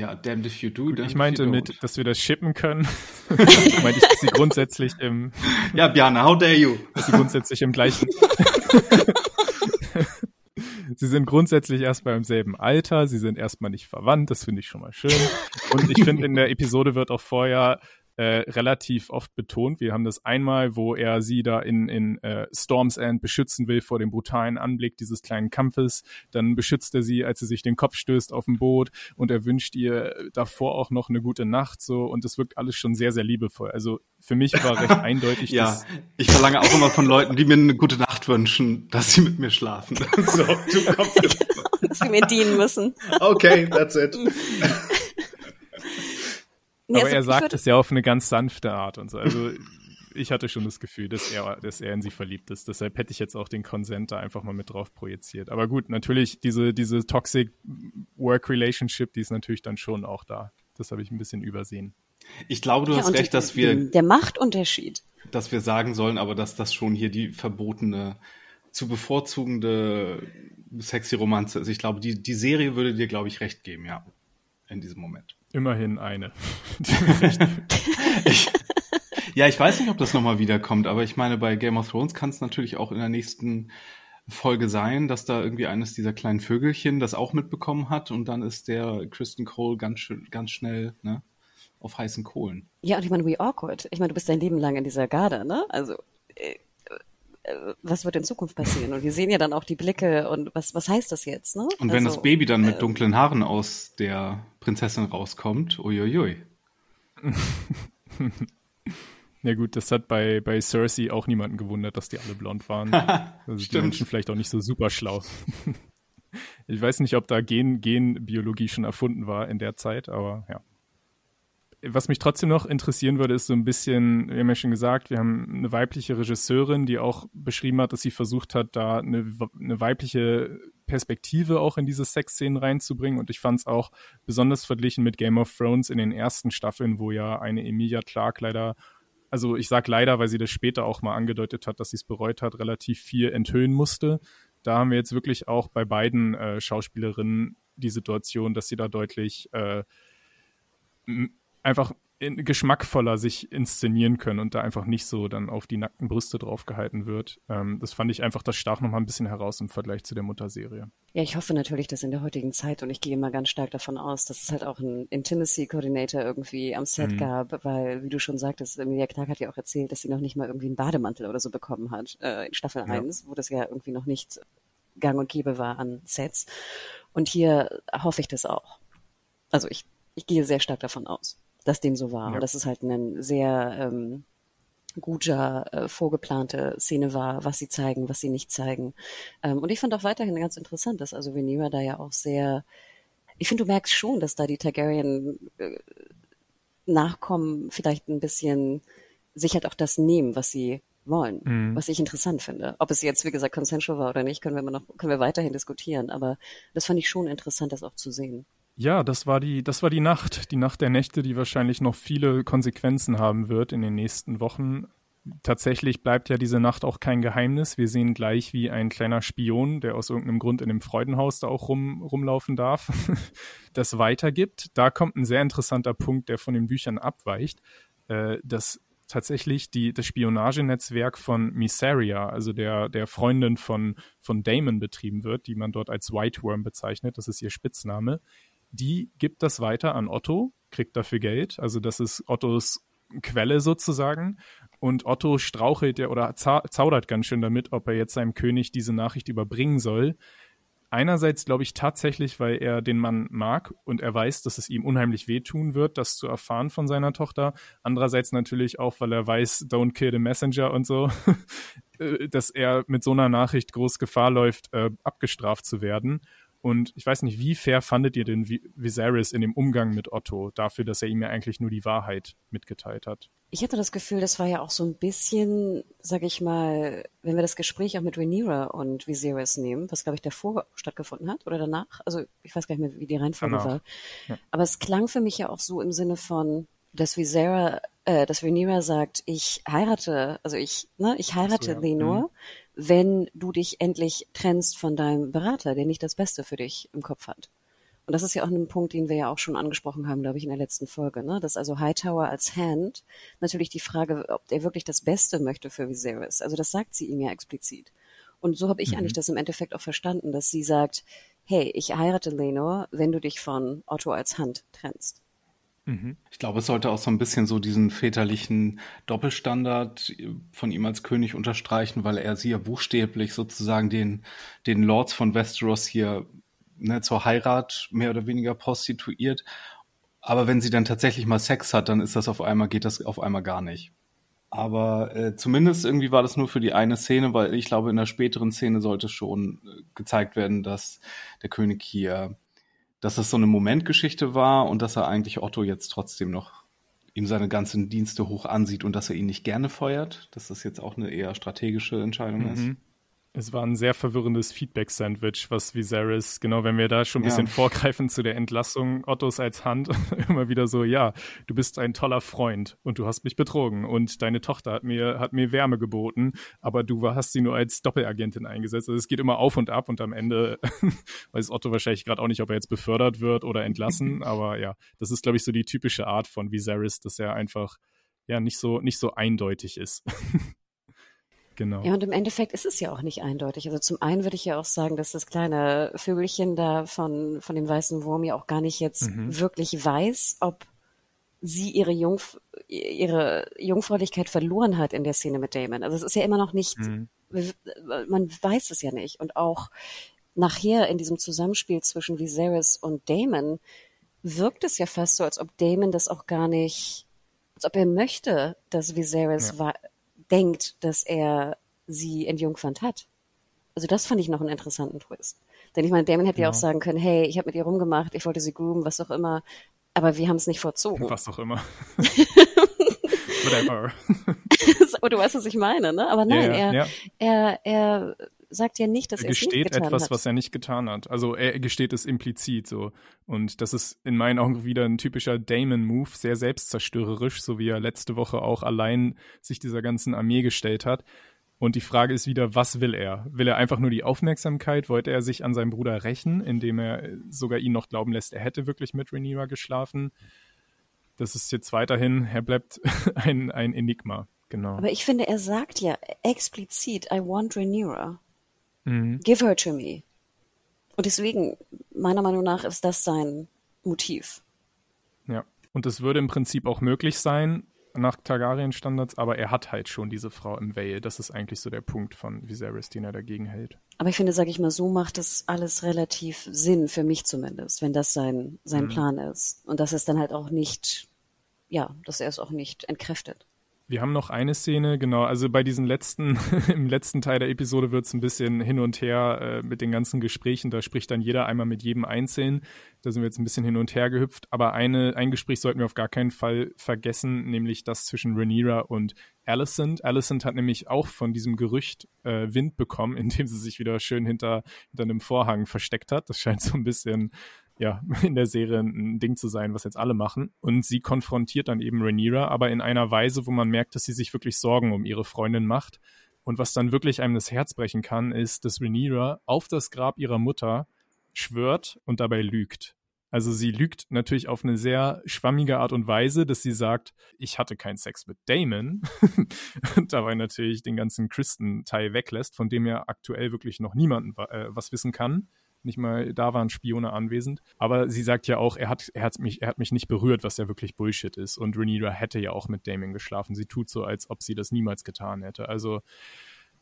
Ja, damned if you do. Ich meinte mit, dass wir das shippen können. meinte [laughs] ich, dass sie grundsätzlich im. Ja, Bjana, how dare you? Dass sie grundsätzlich im gleichen. [laughs] sie sind grundsätzlich erstmal im selben Alter, sie sind erstmal nicht verwandt, das finde ich schon mal schön. Und ich finde, in der Episode wird auch vorher äh, relativ oft betont. Wir haben das einmal, wo er sie da in, in äh, Storm's End beschützen will vor dem brutalen Anblick dieses kleinen Kampfes. Dann beschützt er sie, als sie sich den Kopf stößt auf dem Boot und er wünscht ihr davor auch noch eine gute Nacht so und es wirkt alles schon sehr, sehr liebevoll. Also für mich war recht [laughs] eindeutig, ja, dass ich verlange auch immer von Leuten, die mir eine gute Nacht wünschen, dass sie mit mir schlafen. [laughs] so, du kommst. [laughs] dass sie mir dienen müssen. Okay, that's it. Aber also er sagt es ja auf eine ganz sanfte Art und so. Also ich hatte schon das Gefühl, dass er, dass er in sie verliebt ist. Deshalb hätte ich jetzt auch den Consent da einfach mal mit drauf projiziert. Aber gut, natürlich, diese, diese Toxic Work Relationship, die ist natürlich dann schon auch da. Das habe ich ein bisschen übersehen. Ich glaube, du ja, hast recht, dass wir. Der Machtunterschied. Dass wir sagen sollen, aber dass das schon hier die verbotene, zu bevorzugende sexy Romanze ist. Ich glaube, die, die Serie würde dir, glaube ich, recht geben, ja. In diesem Moment. Immerhin eine. [laughs] ich, ja, ich weiß nicht, ob das nochmal wiederkommt, aber ich meine, bei Game of Thrones kann es natürlich auch in der nächsten Folge sein, dass da irgendwie eines dieser kleinen Vögelchen das auch mitbekommen hat und dann ist der Kristen Cole ganz, ganz schnell ne, auf heißen Kohlen. Ja, und ich meine, we awkward. Ich meine, du bist dein Leben lang in dieser Garde, ne? Also äh, äh, was wird in Zukunft passieren? Und wir sehen ja dann auch die Blicke und was, was heißt das jetzt? Ne? Und wenn also, das Baby dann mit äh, dunklen Haaren aus der Prinzessin rauskommt, uiuiui. [laughs] Ja gut, das hat bei, bei Cersei auch niemanden gewundert, dass die alle blond waren. [laughs] also die Menschen vielleicht auch nicht so super schlau. [laughs] ich weiß nicht, ob da Gen, Genbiologie schon erfunden war in der Zeit, aber ja was mich trotzdem noch interessieren würde, ist so ein bisschen, wir haben ja schon gesagt, wir haben eine weibliche Regisseurin, die auch beschrieben hat, dass sie versucht hat, da eine, eine weibliche Perspektive auch in diese Sexszenen reinzubringen. Und ich fand es auch besonders verglichen mit Game of Thrones in den ersten Staffeln, wo ja eine Emilia Clarke leider, also ich sag leider, weil sie das später auch mal angedeutet hat, dass sie es bereut hat, relativ viel enthüllen musste. Da haben wir jetzt wirklich auch bei beiden äh, Schauspielerinnen die Situation, dass sie da deutlich äh, einfach in, geschmackvoller sich inszenieren können und da einfach nicht so dann auf die nackten Brüste draufgehalten wird. Ähm, das fand ich einfach, das stach noch mal ein bisschen heraus im Vergleich zu der Mutterserie. Ja, ich hoffe natürlich, dass in der heutigen Zeit, und ich gehe mal ganz stark davon aus, dass es halt auch einen Intimacy Coordinator irgendwie am Set mhm. gab, weil, wie du schon sagtest, Emilia Clark hat ja auch erzählt, dass sie noch nicht mal irgendwie einen Bademantel oder so bekommen hat äh, in Staffel ja. 1, wo das ja irgendwie noch nicht gang und gäbe war an Sets. Und hier hoffe ich das auch. Also ich, ich gehe sehr stark davon aus dass dem so war. Ja. Und dass es halt eine sehr ähm, guter, äh, vorgeplante Szene war, was sie zeigen, was sie nicht zeigen. Ähm, und ich fand auch weiterhin ganz interessant, dass also Venera da ja auch sehr, ich finde, du merkst schon, dass da die Targaryen äh, Nachkommen vielleicht ein bisschen sich halt auch das nehmen, was sie wollen, mhm. was ich interessant finde. Ob es jetzt, wie gesagt, consensual war oder nicht, können wir immer noch, können wir weiterhin diskutieren, aber das fand ich schon interessant, das auch zu sehen. Ja, das war die, das war die Nacht, die Nacht der Nächte, die wahrscheinlich noch viele Konsequenzen haben wird in den nächsten Wochen. Tatsächlich bleibt ja diese Nacht auch kein Geheimnis. Wir sehen gleich, wie ein kleiner Spion, der aus irgendeinem Grund in dem Freudenhaus da auch rum, rumlaufen darf, [laughs] das weitergibt. Da kommt ein sehr interessanter Punkt, der von den Büchern abweicht, äh, dass tatsächlich die, das Spionagenetzwerk von Miseria, also der, der Freundin von, von Damon betrieben wird, die man dort als White Worm bezeichnet, das ist ihr Spitzname die gibt das weiter an Otto, kriegt dafür Geld. Also das ist Ottos Quelle sozusagen. Und Otto strauchelt ja oder zaudert ganz schön damit, ob er jetzt seinem König diese Nachricht überbringen soll. Einerseits glaube ich tatsächlich, weil er den Mann mag und er weiß, dass es ihm unheimlich wehtun wird, das zu erfahren von seiner Tochter. Andererseits natürlich auch, weil er weiß, don't kill the messenger und so, [laughs] äh, dass er mit so einer Nachricht groß Gefahr läuft, äh, abgestraft zu werden. Und ich weiß nicht, wie fair fandet ihr denn Viserys in dem Umgang mit Otto dafür, dass er ihm ja eigentlich nur die Wahrheit mitgeteilt hat? Ich hatte das Gefühl, das war ja auch so ein bisschen, sag ich mal, wenn wir das Gespräch auch mit Rhaenyra und Viserys nehmen, was glaube ich davor stattgefunden hat oder danach, also ich weiß gar nicht mehr, wie die Reihenfolge danach. war. Ja. Aber es klang für mich ja auch so im Sinne von, dass Visera, äh, dass Rhaenyra sagt, ich heirate, also ich, ne, ich heirate so, ja. Lenor, mhm wenn du dich endlich trennst von deinem Berater, der nicht das Beste für dich im Kopf hat. Und das ist ja auch ein Punkt, den wir ja auch schon angesprochen haben, glaube ich, in der letzten Folge, ne? Dass also Hightower als Hand natürlich die Frage, ob er wirklich das Beste möchte für Viserys. Also das sagt sie ihm ja explizit. Und so habe ich mhm. eigentlich das im Endeffekt auch verstanden, dass sie sagt, hey, ich heirate Lenor, wenn du dich von Otto als Hand trennst. Mhm. Ich glaube, es sollte auch so ein bisschen so diesen väterlichen Doppelstandard von ihm als König unterstreichen, weil er sie ja buchstäblich sozusagen den, den Lords von Westeros hier ne, zur Heirat mehr oder weniger prostituiert. Aber wenn sie dann tatsächlich mal Sex hat, dann ist das auf einmal, geht das auf einmal gar nicht. Aber äh, zumindest irgendwie war das nur für die eine Szene, weil ich glaube, in der späteren Szene sollte schon äh, gezeigt werden, dass der König hier dass es so eine Momentgeschichte war und dass er eigentlich Otto jetzt trotzdem noch ihm seine ganzen Dienste hoch ansieht und dass er ihn nicht gerne feuert, dass das jetzt auch eine eher strategische Entscheidung mhm. ist. Es war ein sehr verwirrendes Feedback-Sandwich, was Viserys, genau, wenn wir da schon ein bisschen ja. vorgreifen zu der Entlassung Ottos als Hand, [laughs] immer wieder so, ja, du bist ein toller Freund und du hast mich betrogen und deine Tochter hat mir, hat mir Wärme geboten, aber du hast sie nur als Doppelagentin eingesetzt. Also es geht immer auf und ab und am Ende [laughs] weiß Otto wahrscheinlich gerade auch nicht, ob er jetzt befördert wird oder entlassen, [laughs] aber ja, das ist, glaube ich, so die typische Art von Viserys, dass er einfach ja nicht so, nicht so eindeutig ist. Genau. Ja, und im Endeffekt ist es ja auch nicht eindeutig. Also zum einen würde ich ja auch sagen, dass das kleine Vögelchen da von, von dem weißen Wurm ja auch gar nicht jetzt mhm. wirklich weiß, ob sie ihre, Jungf ihre Jungfräulichkeit verloren hat in der Szene mit Damon. Also es ist ja immer noch nicht, mhm. man weiß es ja nicht. Und auch nachher in diesem Zusammenspiel zwischen Viserys und Damon wirkt es ja fast so, als ob Damon das auch gar nicht, als ob er möchte, dass Viserys ja denkt, dass er sie entjungfernt hat. Also das fand ich noch einen interessanten Twist. Denn ich meine, Damon hätte ja, ja auch sagen können, hey, ich habe mit ihr rumgemacht, ich wollte sie groomen, was auch immer, aber wir haben es nicht vorzogen. Was auch immer. [laughs] Whatever. [laughs] du weißt, was ich meine, ne? Aber nein, ja. er, er, er sagt ja nicht, dass er, er es nicht getan etwas, hat. was er nicht getan hat. Also er gesteht es implizit so. Und das ist in meinen Augen wieder ein typischer Damon-Move, sehr selbstzerstörerisch, so wie er letzte Woche auch allein sich dieser ganzen Armee gestellt hat. Und die Frage ist wieder, was will er? Will er einfach nur die Aufmerksamkeit? Wollte er sich an seinem Bruder rächen, indem er sogar ihn noch glauben lässt, er hätte wirklich mit Rhaenyra geschlafen? Das ist jetzt weiterhin, er bleibt [laughs] ein, ein Enigma. Genau. Aber ich finde, er sagt ja explizit, I want Rhaenyra. Mhm. Give her to me. Und deswegen, meiner Meinung nach, ist das sein Motiv. Ja. Und es würde im Prinzip auch möglich sein, nach Targaryen-Standards, aber er hat halt schon diese Frau im Vale. Das ist eigentlich so der Punkt von Viserys, den er dagegen hält. Aber ich finde, sag ich mal, so macht das alles relativ Sinn, für mich zumindest, wenn das sein, sein mhm. Plan ist. Und dass es dann halt auch nicht, ja, dass er es auch nicht entkräftet. Wir haben noch eine Szene, genau, also bei diesen letzten, [laughs] im letzten Teil der Episode wird es ein bisschen hin und her äh, mit den ganzen Gesprächen, da spricht dann jeder einmal mit jedem einzeln. Da sind wir jetzt ein bisschen hin und her gehüpft, aber eine, ein Gespräch sollten wir auf gar keinen Fall vergessen, nämlich das zwischen Rhaenyra und Alicent. Alicent hat nämlich auch von diesem Gerücht äh, Wind bekommen, [laughs] indem sie sich wieder schön hinter, hinter einem Vorhang versteckt hat. Das scheint so ein bisschen ja, [laughs] in der Serie ein Ding zu sein, was jetzt alle machen. Und sie konfrontiert dann eben Rhaenyra, aber in einer Weise, wo man merkt, dass sie sich wirklich Sorgen um ihre Freundin macht. Und was dann wirklich einem das Herz brechen kann, ist, dass Rhaenyra auf das Grab ihrer Mutter schwört und dabei lügt. Also sie lügt natürlich auf eine sehr schwammige Art und Weise, dass sie sagt, ich hatte keinen Sex mit Damon [laughs] und dabei natürlich den ganzen Christen-Teil weglässt, von dem ja aktuell wirklich noch niemand äh, was wissen kann nicht mal da waren Spione anwesend. Aber sie sagt ja auch, er hat, er hat mich, er hat mich nicht berührt, was ja wirklich Bullshit ist. Und Rhaenyra hätte ja auch mit Damien geschlafen. Sie tut so, als ob sie das niemals getan hätte. Also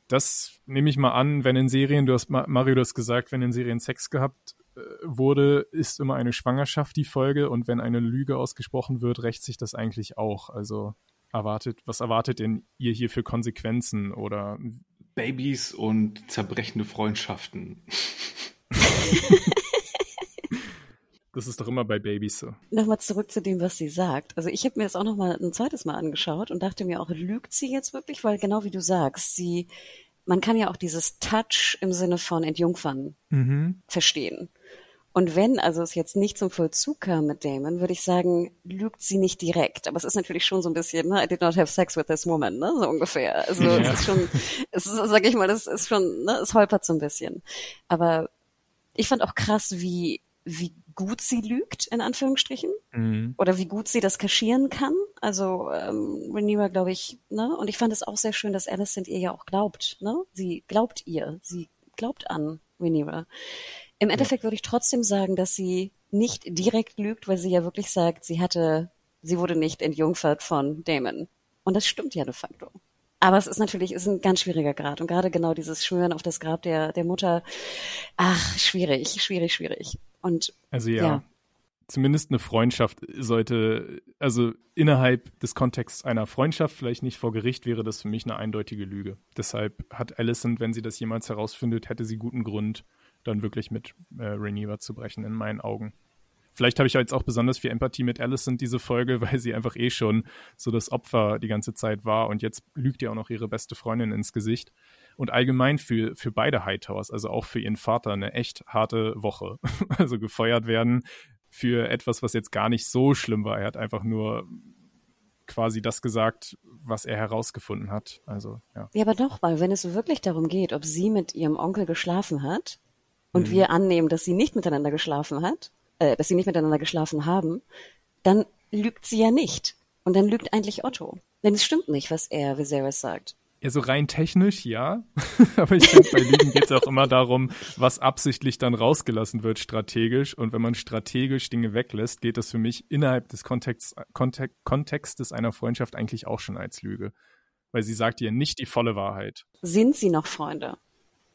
das nehme ich mal an, wenn in Serien, du hast Mario das gesagt, wenn in Serien Sex gehabt äh, wurde, ist immer eine Schwangerschaft die Folge und wenn eine Lüge ausgesprochen wird, rächt sich das eigentlich auch. Also erwartet, was erwartet denn ihr hier für Konsequenzen oder Babys und zerbrechende Freundschaften. [laughs] [laughs] Das ist doch immer bei Babys so. Nochmal zurück zu dem, was sie sagt. Also ich habe mir das auch nochmal ein zweites Mal angeschaut und dachte mir auch, lügt sie jetzt wirklich? Weil genau wie du sagst, sie, man kann ja auch dieses Touch im Sinne von Entjungfern mhm. verstehen. Und wenn also es jetzt nicht zum Vollzug kam mit Damon, würde ich sagen, lügt sie nicht direkt. Aber es ist natürlich schon so ein bisschen, ne, I did not have sex with this woman, ne, so ungefähr. Also ja. es ist schon, es ist, sag ich mal, das ist schon, ne, es holpert so ein bisschen. Aber ich fand auch krass, wie wie gut sie lügt, in Anführungsstrichen, mhm. oder wie gut sie das kaschieren kann. Also ähm, Rhaenyra, glaube ich, ne? Und ich fand es auch sehr schön, dass Alicent ihr ja auch glaubt, ne? Sie glaubt ihr, sie glaubt an Rhaenyra. Im Endeffekt ja. würde ich trotzdem sagen, dass sie nicht direkt lügt, weil sie ja wirklich sagt, sie hatte, sie wurde nicht entjungfert von Damon. Und das stimmt ja de facto. Aber es ist natürlich, ist ein ganz schwieriger Grad. Und gerade genau dieses Schwören auf das Grab der, der Mutter, ach, schwierig, schwierig, schwierig. Und also ja, ja, zumindest eine Freundschaft sollte, also innerhalb des Kontexts einer Freundschaft, vielleicht nicht vor Gericht, wäre das für mich eine eindeutige Lüge. Deshalb hat Alicent, wenn sie das jemals herausfindet, hätte sie guten Grund, dann wirklich mit äh, Rhaenyra zu brechen, in meinen Augen. Vielleicht habe ich jetzt auch besonders viel Empathie mit Alicent diese Folge, [laughs] weil sie einfach eh schon so das Opfer die ganze Zeit war und jetzt lügt ihr auch noch ihre beste Freundin ins Gesicht und allgemein für, für beide Hightowers, also auch für ihren Vater, eine echt harte Woche. [laughs] also gefeuert werden für etwas, was jetzt gar nicht so schlimm war. Er hat einfach nur quasi das gesagt, was er herausgefunden hat. Also, ja. Ja, aber doch, weil wenn es wirklich darum geht, ob sie mit ihrem Onkel geschlafen hat und mhm. wir annehmen, dass sie nicht miteinander geschlafen hat, äh, dass sie nicht miteinander geschlafen haben, dann lügt sie ja nicht. Und dann lügt eigentlich Otto. Denn es stimmt nicht, was er Viserys sagt. Ja, so rein technisch ja. [laughs] Aber ich finde, bei Lügen geht es auch immer darum, was absichtlich dann rausgelassen wird strategisch. Und wenn man strategisch Dinge weglässt, geht das für mich innerhalb des Kontexts, Kontek Kontextes einer Freundschaft eigentlich auch schon als Lüge. Weil sie sagt ihr nicht die volle Wahrheit. Sind sie noch Freunde?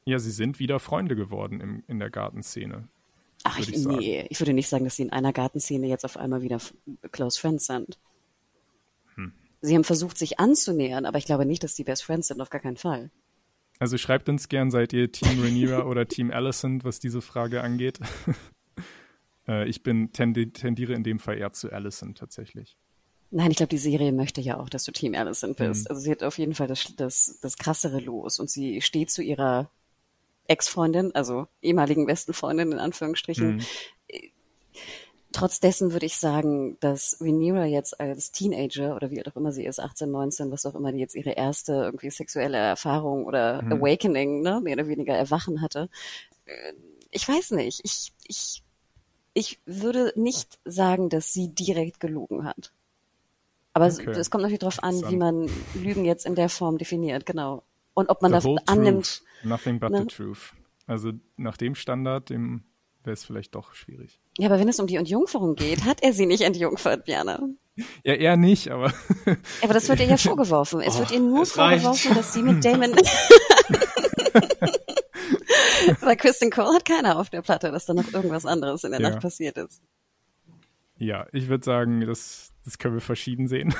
Ja, sie sind wieder Freunde geworden im, in der Gartenszene. Ach, ich, ich nee, ich würde nicht sagen, dass sie in einer Gartenszene jetzt auf einmal wieder Close Friends sind. Sie haben versucht, sich anzunähern, aber ich glaube nicht, dass die Best Friends sind, auf gar keinen Fall. Also schreibt uns gern, seid ihr Team Rhaenyra [laughs] oder Team Alicent, was diese Frage angeht. [laughs] äh, ich bin tendi tendiere in dem Fall eher zu Alicent tatsächlich. Nein, ich glaube, die Serie möchte ja auch, dass du Team Alicent bist. Mhm. Also sie hat auf jeden Fall das, das, das krassere Los und sie steht zu ihrer Ex-Freundin, also ehemaligen besten Freundin in Anführungsstrichen, mhm. Trotz dessen würde ich sagen, dass Rhaenyra jetzt als Teenager oder wie auch immer sie ist, 18, 19, was auch immer, die jetzt ihre erste irgendwie sexuelle Erfahrung oder mhm. Awakening, ne, mehr oder weniger Erwachen hatte. Äh, ich weiß nicht. Ich, ich, ich würde nicht sagen, dass sie direkt gelogen hat. Aber okay. es, es kommt natürlich darauf an, wie man Lügen jetzt in der Form definiert, genau. Und ob man the das annimmt. Truth. Nothing but ne? the truth. Also nach dem Standard, dem wäre es vielleicht doch schwierig. Ja, aber wenn es um die Entjungferung geht, hat er sie nicht entjungfert, Björn. Ja, er nicht, aber. aber das wird ihr ja [laughs] vorgeworfen. Es oh, wird ihr nur vorgeworfen, reicht. dass sie mit Damon. [laughs] [laughs] Bei Kristen Cole hat keiner auf der Platte, dass da noch irgendwas anderes in der ja. Nacht passiert ist. Ja, ich würde sagen, das, das können wir verschieden sehen.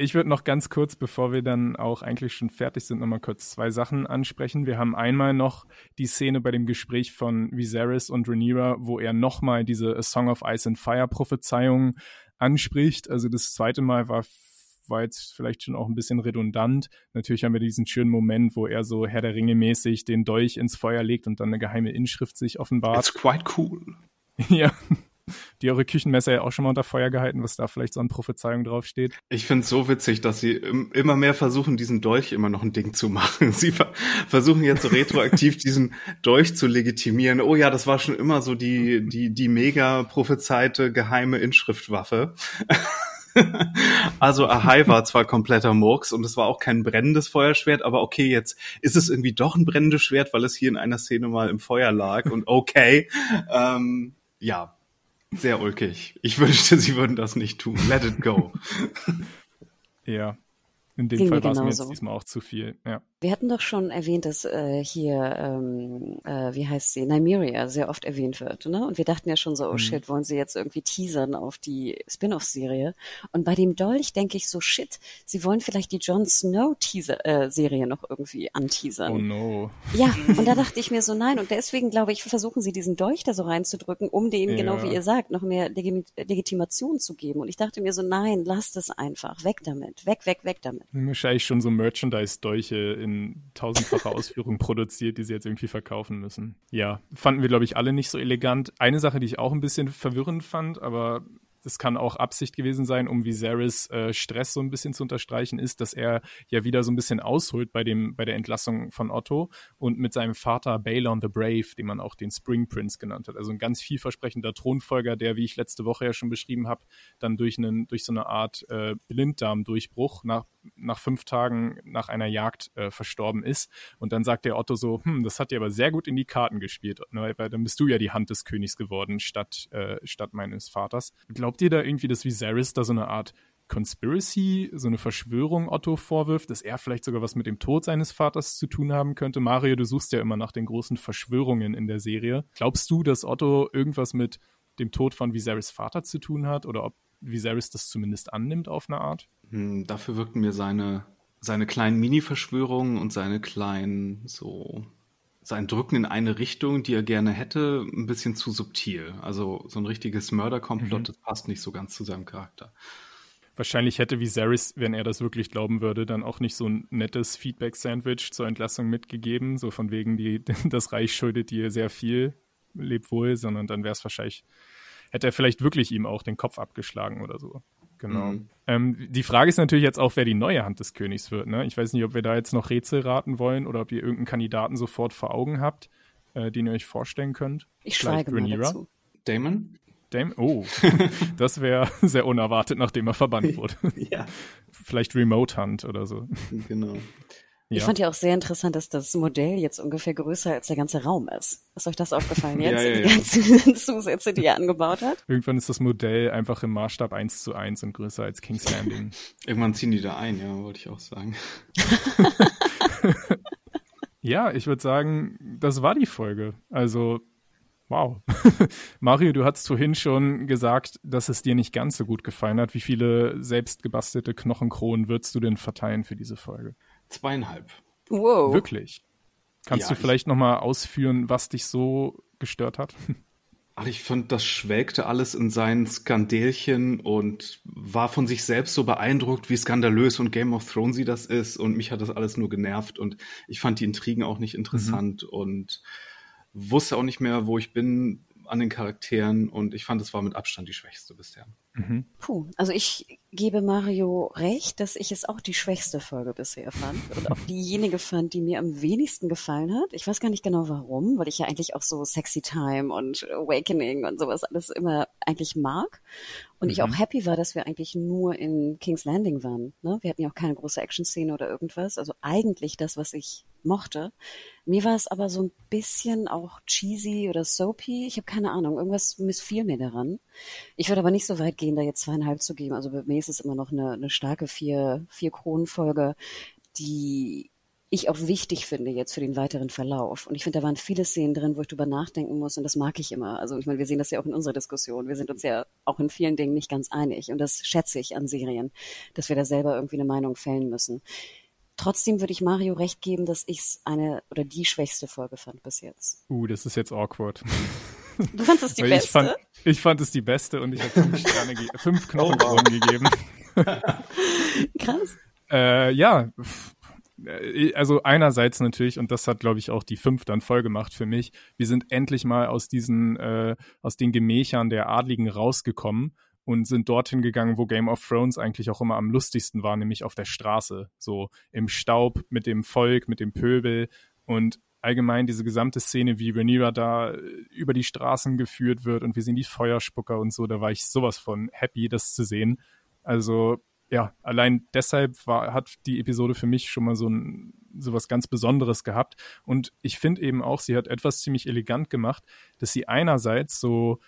Ich würde noch ganz kurz, bevor wir dann auch eigentlich schon fertig sind, nochmal kurz zwei Sachen ansprechen. Wir haben einmal noch die Szene bei dem Gespräch von Viserys und Rhaenyra, wo er nochmal diese A Song of Ice and Fire Prophezeiung anspricht. Also das zweite Mal war war jetzt vielleicht schon auch ein bisschen redundant. Natürlich haben wir diesen schönen Moment, wo er so Herr der Ringe mäßig den Dolch ins Feuer legt und dann eine geheime Inschrift sich offenbart. It's quite cool. [laughs] ja die eure Küchenmesser ja auch schon mal unter Feuer gehalten, was da vielleicht so an Prophezeiung draufsteht. Ich finde es so witzig, dass sie immer mehr versuchen, diesen Dolch immer noch ein Ding zu machen. [laughs] Sie ver versuchen jetzt so retroaktiv [laughs] diesen Dolch zu legitimieren. Oh ja, das war schon immer so die, die, die mega prophezeite geheime Inschriftwaffe. [laughs] also Ahai war zwar kompletter Murks und es war auch kein brennendes Feuerschwert, aber okay, jetzt ist es irgendwie doch ein brennendes Schwert, weil es hier in einer Szene mal im Feuer lag und okay, ähm, ja, sehr ulkig. Ich wünschte, sie würden das nicht tun. Let it go. [laughs] ja. In dem Ging Fall war es mir jetzt diesmal auch zu viel. Ja. Wir hatten doch schon erwähnt, dass äh, hier, ähm, äh, wie heißt sie, Nymeria sehr oft erwähnt wird, ne? Und wir dachten ja schon so, oh Mhm. shit, wollen sie jetzt irgendwie teasern auf die Spin-off-Serie? Und bei dem Dolch denke ich so, shit, sie wollen vielleicht die Jon Snow-Serie noch irgendwie anteasern. Oh no. Ja, und da dachte ich mir so, nein, und deswegen glaube ich, versuchen sie diesen Dolch da so reinzudrücken, um denen, genau Ja. wie ihr sagt, noch mehr Legimi Legitimation zu geben. Und ich dachte mir so, nein, lasst es einfach, weg damit, weg, weg, weg damit. Wahrscheinlich schon so Merchandise-Dolche in tausendfacher Ausführung [laughs] produziert, die sie jetzt irgendwie verkaufen müssen. Ja, fanden wir, glaube ich, alle nicht so elegant. Eine Sache, die ich auch ein bisschen verwirrend fand, aber das kann auch Absicht gewesen sein, um Viserys äh, Stress so ein bisschen zu unterstreichen, ist, dass er ja wieder so ein bisschen ausholt bei dem bei der Entlassung von Otto und mit seinem Vater Balon the Brave, den man auch den Spring Prince genannt hat, also ein ganz vielversprechender Thronfolger, der, wie ich letzte Woche ja schon beschrieben habe, dann durch einen durch so eine Art äh, Blinddarmdurchbruch nach nach fünf Tagen nach einer Jagd äh, verstorben ist. Und dann sagt der Otto so, hm, das hat dir aber sehr gut in die Karten gespielt, ne, weil dann bist du ja die Hand des Königs geworden statt, äh, statt meines Vaters. Glaubt ihr da irgendwie, dass Viserys da so eine Art Conspiracy, so eine Verschwörung Otto vorwirft, dass er vielleicht sogar was mit dem Tod seines Vaters zu tun haben könnte? Mario, du suchst ja immer nach den großen Verschwörungen in der Serie. Glaubst du, dass Otto irgendwas mit dem Tod von Viserys Vater zu tun hat oder ob Viserys das zumindest annimmt auf eine Art? Hm, Dafür wirkten mir seine, seine kleinen Mini-Verschwörungen und seine kleinen, so, sein Drücken in eine Richtung, die er gerne hätte, ein bisschen zu subtil. Also so ein richtiges Mörderkomplott, das passt nicht so ganz zu seinem Charakter. Wahrscheinlich hätte Viserys, wenn er das wirklich glauben würde, dann auch nicht so ein nettes Feedback-Sandwich zur Entlassung mitgegeben, so von wegen, die, [laughs] das Reich schuldet dir sehr viel, leb wohl, sondern dann wäre es wahrscheinlich, hätte er vielleicht wirklich ihm auch den Kopf abgeschlagen oder so. Genau. Mhm. Ähm, die Frage ist natürlich jetzt auch, wer die neue Hand des Königs wird. Ne? Ich weiß nicht, ob wir da jetzt noch Rätsel raten wollen oder ob ihr irgendeinen Kandidaten sofort vor Augen habt, äh, den ihr euch vorstellen könnt. Ich schweige mal Rhaenyra? dazu. Damon? Dame? Oh, [laughs] das wäre [laughs] sehr unerwartet, nachdem er verbannt [laughs] wurde. Ja. Vielleicht Remote Hunt oder so. Genau. Ich Ja. fand ja auch sehr interessant, dass das Modell jetzt ungefähr größer als der ganze Raum ist. Ist euch das aufgefallen Ja, jetzt? ja, Die ja. ganzen [laughs] Zusätze, die er angebaut hat? Irgendwann ist das Modell einfach im Maßstab 1 zu 1 und größer als King's Landing. [laughs] Irgendwann ziehen die da ein, ja, wollte ich auch sagen. [laughs] ja, ich würde sagen, das war die Folge. Also, wow. Mario, du hattest vorhin schon gesagt, dass es dir nicht ganz so gut gefallen hat. Wie viele selbst gebastelte Knochenkronen würdest du denn verteilen für diese Folge? Zweieinhalb. Wow. Wirklich? Kannst Ja, du vielleicht nochmal ausführen, was dich so gestört hat? [laughs] Ach, ich fand, das schwelgte alles in seinen Skandelchen und war von sich selbst so beeindruckt, wie skandalös und Game of Thrones sie das ist. Und mich hat das alles nur genervt und ich fand die Intrigen auch nicht interessant und wusste auch nicht mehr, wo ich bin an den Charakteren und ich fand, es war mit Abstand die schwächste bisher. Puh, also ich gebe Mario recht, dass ich es auch die schwächste Folge bisher fand und auch diejenige fand, die mir am wenigsten gefallen hat. Ich weiß gar nicht genau warum, weil ich ja eigentlich auch so Sexy Time und Awakening und sowas alles immer eigentlich mag. Und ich auch happy war, dass wir eigentlich nur in King's Landing waren. Ne? Wir hatten ja auch keine große Action-Szene oder irgendwas. Also eigentlich das, was ich mochte. Mir war es aber so ein bisschen auch cheesy oder soapy. Ich habe keine Ahnung. Irgendwas missfiel mir daran. Ich würde aber nicht so weit gehen, da jetzt zweieinhalb zu geben. Also bei mir ist es immer noch eine, eine starke vier, vier Kronenfolge, die ich auch wichtig finde jetzt für den weiteren Verlauf. Und ich finde, da waren viele Szenen drin, wo ich drüber nachdenken muss und das mag ich immer. Also ich meine, wir sehen das ja auch in unserer Diskussion. Wir sind uns ja auch in vielen Dingen nicht ganz einig und das schätze ich an Serien, dass wir da selber irgendwie eine Meinung fällen müssen. Trotzdem würde ich Mario recht geben, dass ich es eine oder die schwächste Folge fand bis jetzt. Uh, das ist jetzt awkward. Du fandest es die Weil beste? Ich fand, ich fand es die beste und ich habe fünf [laughs] Sterne, ge fünf Knochenkronen gegeben. [laughs] Krass. Äh, ja, äh, also einerseits natürlich, und das hat, glaube ich, auch die fünf dann voll gemacht für mich, wir sind endlich mal aus diesen, äh, aus den Gemächern der Adligen rausgekommen und sind dorthin gegangen, wo Game of Thrones eigentlich auch immer am lustigsten war, nämlich auf der Straße, so im Staub mit dem Volk, mit dem Pöbel und allgemein diese gesamte Szene, wie Rhaenyra da äh, über die Straßen geführt wird und wir sehen die Feuerspucker und so, da war ich sowas von happy, das zu sehen. Also ja, allein deshalb war, hat die Episode für mich schon mal so ein so was ganz Besonderes gehabt. Und ich finde eben auch, sie hat etwas ziemlich elegant gemacht, dass sie einerseits so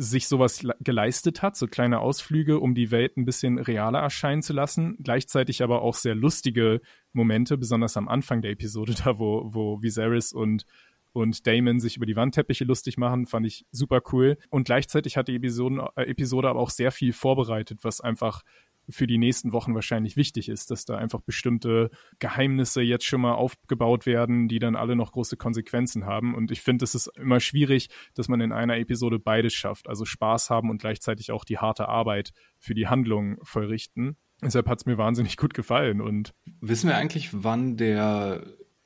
sich sowas geleistet hat, so kleine Ausflüge, um die Welt ein bisschen realer erscheinen zu lassen, gleichzeitig aber auch sehr lustige Momente, besonders am Anfang der Episode, [laughs] da wo, wo Viserys und und Damon sich über die Wandteppiche lustig machen, fand ich super cool. Und gleichzeitig hat die Episoden, äh, Episode aber auch sehr viel vorbereitet, was einfach für die nächsten Wochen wahrscheinlich wichtig ist, dass da einfach bestimmte Geheimnisse jetzt schon mal aufgebaut werden, die dann alle noch große Konsequenzen haben. Und ich finde, es ist immer schwierig, dass man in einer Episode beides schafft. Also Spaß haben und gleichzeitig auch die harte Arbeit für die Handlung vollrichten. Deshalb hat es mir wahnsinnig gut gefallen. Und wissen wir eigentlich, wann der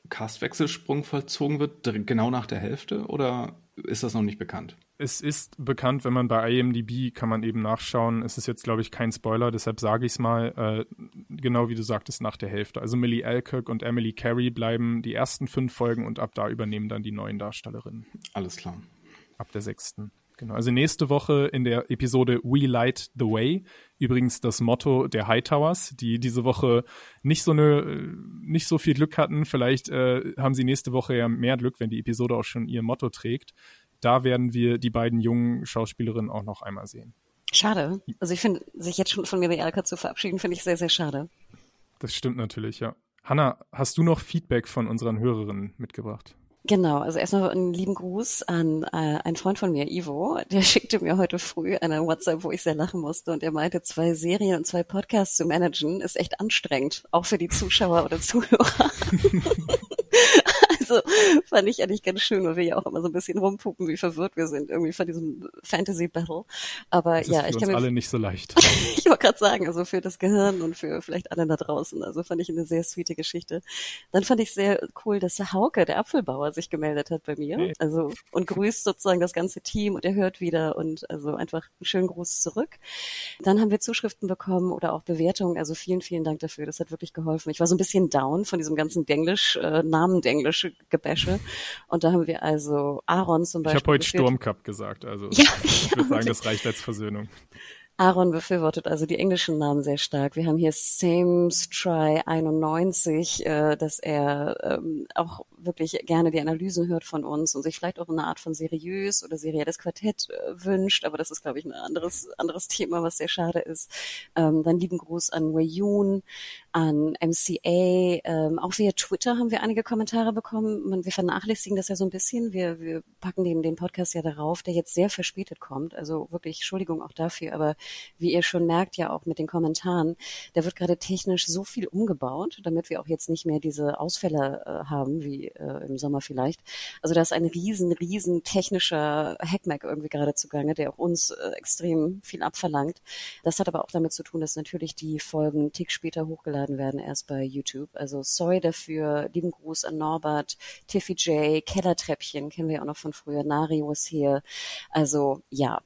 Castwechselsprung vollzogen wird? Genau nach der Hälfte oder ist das noch nicht bekannt? Es ist bekannt, wenn man bei IMDb kann man eben nachschauen. Es ist jetzt, glaube ich, kein Spoiler, deshalb sage ich es mal. Äh, genau wie du sagtest, nach der Hälfte. Also Millie Alcock und Emily Carey bleiben die ersten fünf Folgen und ab da übernehmen dann die neuen Darstellerinnen. Alles klar. Ab der sechsten. Genau. Also nächste Woche in der Episode We Light the Way. Übrigens das Motto der Hightowers, die diese Woche nicht so eine, nicht so viel Glück hatten. Vielleicht äh, haben sie nächste Woche ja mehr Glück, wenn die Episode auch schon ihr Motto trägt da werden wir die beiden jungen Schauspielerinnen auch noch einmal sehen. Schade. Also ich finde, sich jetzt schon von mir Alka zu verabschieden, finde ich sehr, sehr schade. Das stimmt natürlich, ja. Hanna, hast du noch Feedback von unseren Hörerinnen mitgebracht? Genau, also erstmal einen lieben Gruß an äh, einen Freund von mir, Ivo. Der [laughs] schickte mir heute früh eine WhatsApp, wo ich sehr lachen musste und er meinte, zwei Serien und zwei Podcasts zu managen ist echt anstrengend, auch für die Zuschauer oder Zuhörer. [laughs] [laughs] Also fand ich eigentlich ganz schön, weil wir ja auch immer so ein bisschen rumpuppen, wie verwirrt wir sind irgendwie von diesem Fantasy Battle. Aber das ja, ist ich kann mir alle nicht so leicht. [laughs] ich wollte gerade sagen, also für das Gehirn und für vielleicht alle da draußen. Also fand ich eine sehr sweete Geschichte. Dann fand ich sehr cool, dass der Hauke, der Apfelbauer, sich gemeldet hat bei mir. Also und grüßt sozusagen das ganze Team und er hört wieder und also einfach einen schönen Gruß zurück. Dann haben wir Zuschriften bekommen oder auch Bewertungen. Also vielen, vielen Dank dafür. Das hat wirklich geholfen. Ich war so ein bisschen down von diesem ganzen Denglisch, äh, Namen-Denglisch Gebäsche. Und da haben wir also Aaron zum Beispiel. Ich habe heute Sturmcup gesagt, also ja, [laughs] ich würde sagen, das reicht als Versöhnung. Aaron befürwortet also die englischen Namen sehr stark. Wir haben hier Sames Try 91, äh, dass er ähm, auch wirklich gerne die Analysen hört von uns und sich vielleicht auch eine Art von seriös oder serielles Quartett äh, wünscht. Aber das ist, glaube ich, ein anderes, anderes Thema, was sehr schade ist. Ähm, dann lieben Gruß an Wei Yun, an MCA. Ähm, auch via Twitter haben wir einige Kommentare bekommen. Man, wir vernachlässigen das ja so ein bisschen. Wir, wir packen den, den Podcast ja darauf, der jetzt sehr verspätet kommt. Also wirklich Entschuldigung auch dafür. Aber wie ihr schon merkt, ja auch mit den Kommentaren, da wird gerade technisch so viel umgebaut, damit wir auch jetzt nicht mehr diese Ausfälle äh, haben, wie äh, im Sommer vielleicht. Also da ist ein riesen, riesen technischer Hackmack irgendwie gerade zugange, der auch uns äh, extrem viel abverlangt. Das hat aber auch damit zu tun, dass natürlich die Folgen einen Tick später hochgeladen werden, erst bei YouTube. Also sorry dafür. Lieben Gruß an Norbert, Tiffy J, Kellertreppchen kennen wir auch noch von früher. Nario ist hier. Also ja,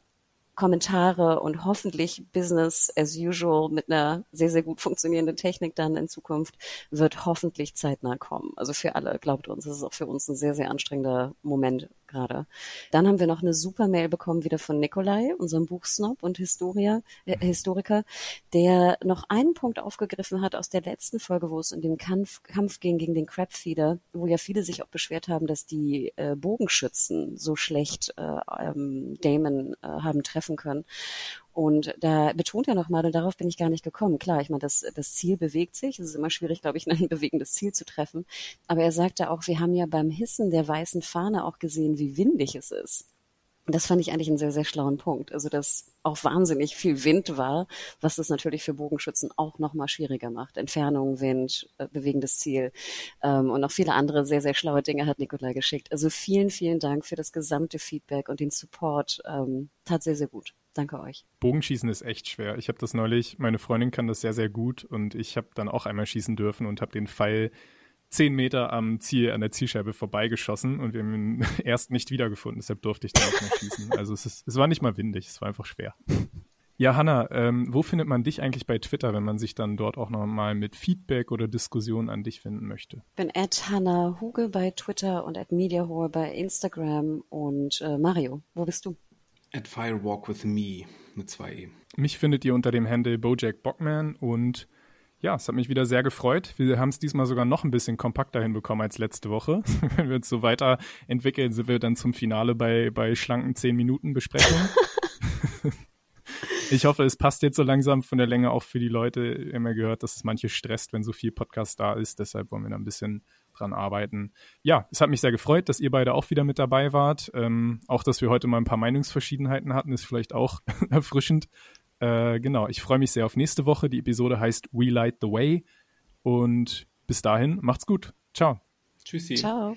Kommentare und hoffentlich Business as usual mit einer sehr, sehr gut funktionierenden Technik dann in Zukunft wird hoffentlich zeitnah kommen. Also für alle, glaubt uns, es ist auch für uns ein sehr, sehr anstrengender Moment gerade. Dann haben wir noch eine super Mail bekommen wieder von Nikolai, unserem Buchsnob und Historia, äh, Historiker, der noch einen Punkt aufgegriffen hat aus der letzten Folge, wo es in den Kampf, Kampf ging gegen den Crabfeeder, wo ja viele sich auch beschwert haben, dass die äh, Bogenschützen so schlecht äh, ähm, Damon äh, haben treffen können. Und da betont er nochmal, und darauf bin ich gar nicht gekommen. Klar, ich meine, das, das Ziel bewegt sich. Es ist immer schwierig, glaube ich, [laughs] ein bewegendes Ziel zu treffen. Aber er sagte auch, wir haben ja beim Hissen der weißen Fahne auch gesehen, wie windig es ist. Und das fand ich eigentlich einen sehr, sehr schlauen Punkt. Also, dass auch wahnsinnig viel Wind war, was das natürlich für Bogenschützen auch nochmal schwieriger macht. Entfernung, Wind, äh, bewegendes Ziel ähm, und noch viele andere sehr, sehr schlaue Dinge hat Nikolai geschickt. Also vielen, vielen Dank für das gesamte Feedback und den Support. Ähm, tat sehr, sehr gut. Danke euch. Bogenschießen ist echt schwer. Ich habe das neulich, meine Freundin kann das sehr, sehr gut und ich habe dann auch einmal schießen dürfen und habe den Pfeil zehn Meter am Ziel, an der Zielscheibe vorbeigeschossen und wir haben ihn [laughs] erst nicht wiedergefunden, deshalb durfte ich da auch nicht schießen. Also es, ist, es war nicht mal windig, es war einfach schwer. Ja, Hanna, ähm, wo findet man dich eigentlich bei Twitter, wenn man sich dann dort auch nochmal mit Feedback oder Diskussion an dich finden möchte? Ich bin at Hanna Huge bei Twitter und at MediaHore bei Instagram und äh, Mario, wo bist du? At Firewalk with Me mit zwei E. Mich findet ihr unter dem Handle Bojack Bockman und ja, es hat mich wieder sehr gefreut. Wir haben es diesmal sogar noch ein bisschen kompakter hinbekommen als letzte Woche. [laughs] Wenn wir uns so weiterentwickeln, sind wir dann zum Finale bei, bei schlanken 10 Minuten Besprechung. [laughs] Ich hoffe, es passt jetzt so langsam von der Länge auch für die Leute. Immer gehört, dass es manche stresst, wenn so viel Podcast da ist. Deshalb wollen wir da ein bisschen dran arbeiten. Ja, es hat mich sehr gefreut, dass ihr beide auch wieder mit dabei wart. Ähm, auch, dass wir heute mal ein paar Meinungsverschiedenheiten hatten, ist vielleicht auch [laughs] erfrischend. Äh, genau, ich freue mich sehr auf nächste Woche. Die Episode heißt We Light the Way. Und bis dahin, macht's gut. Ciao. Tschüssi. Ciao.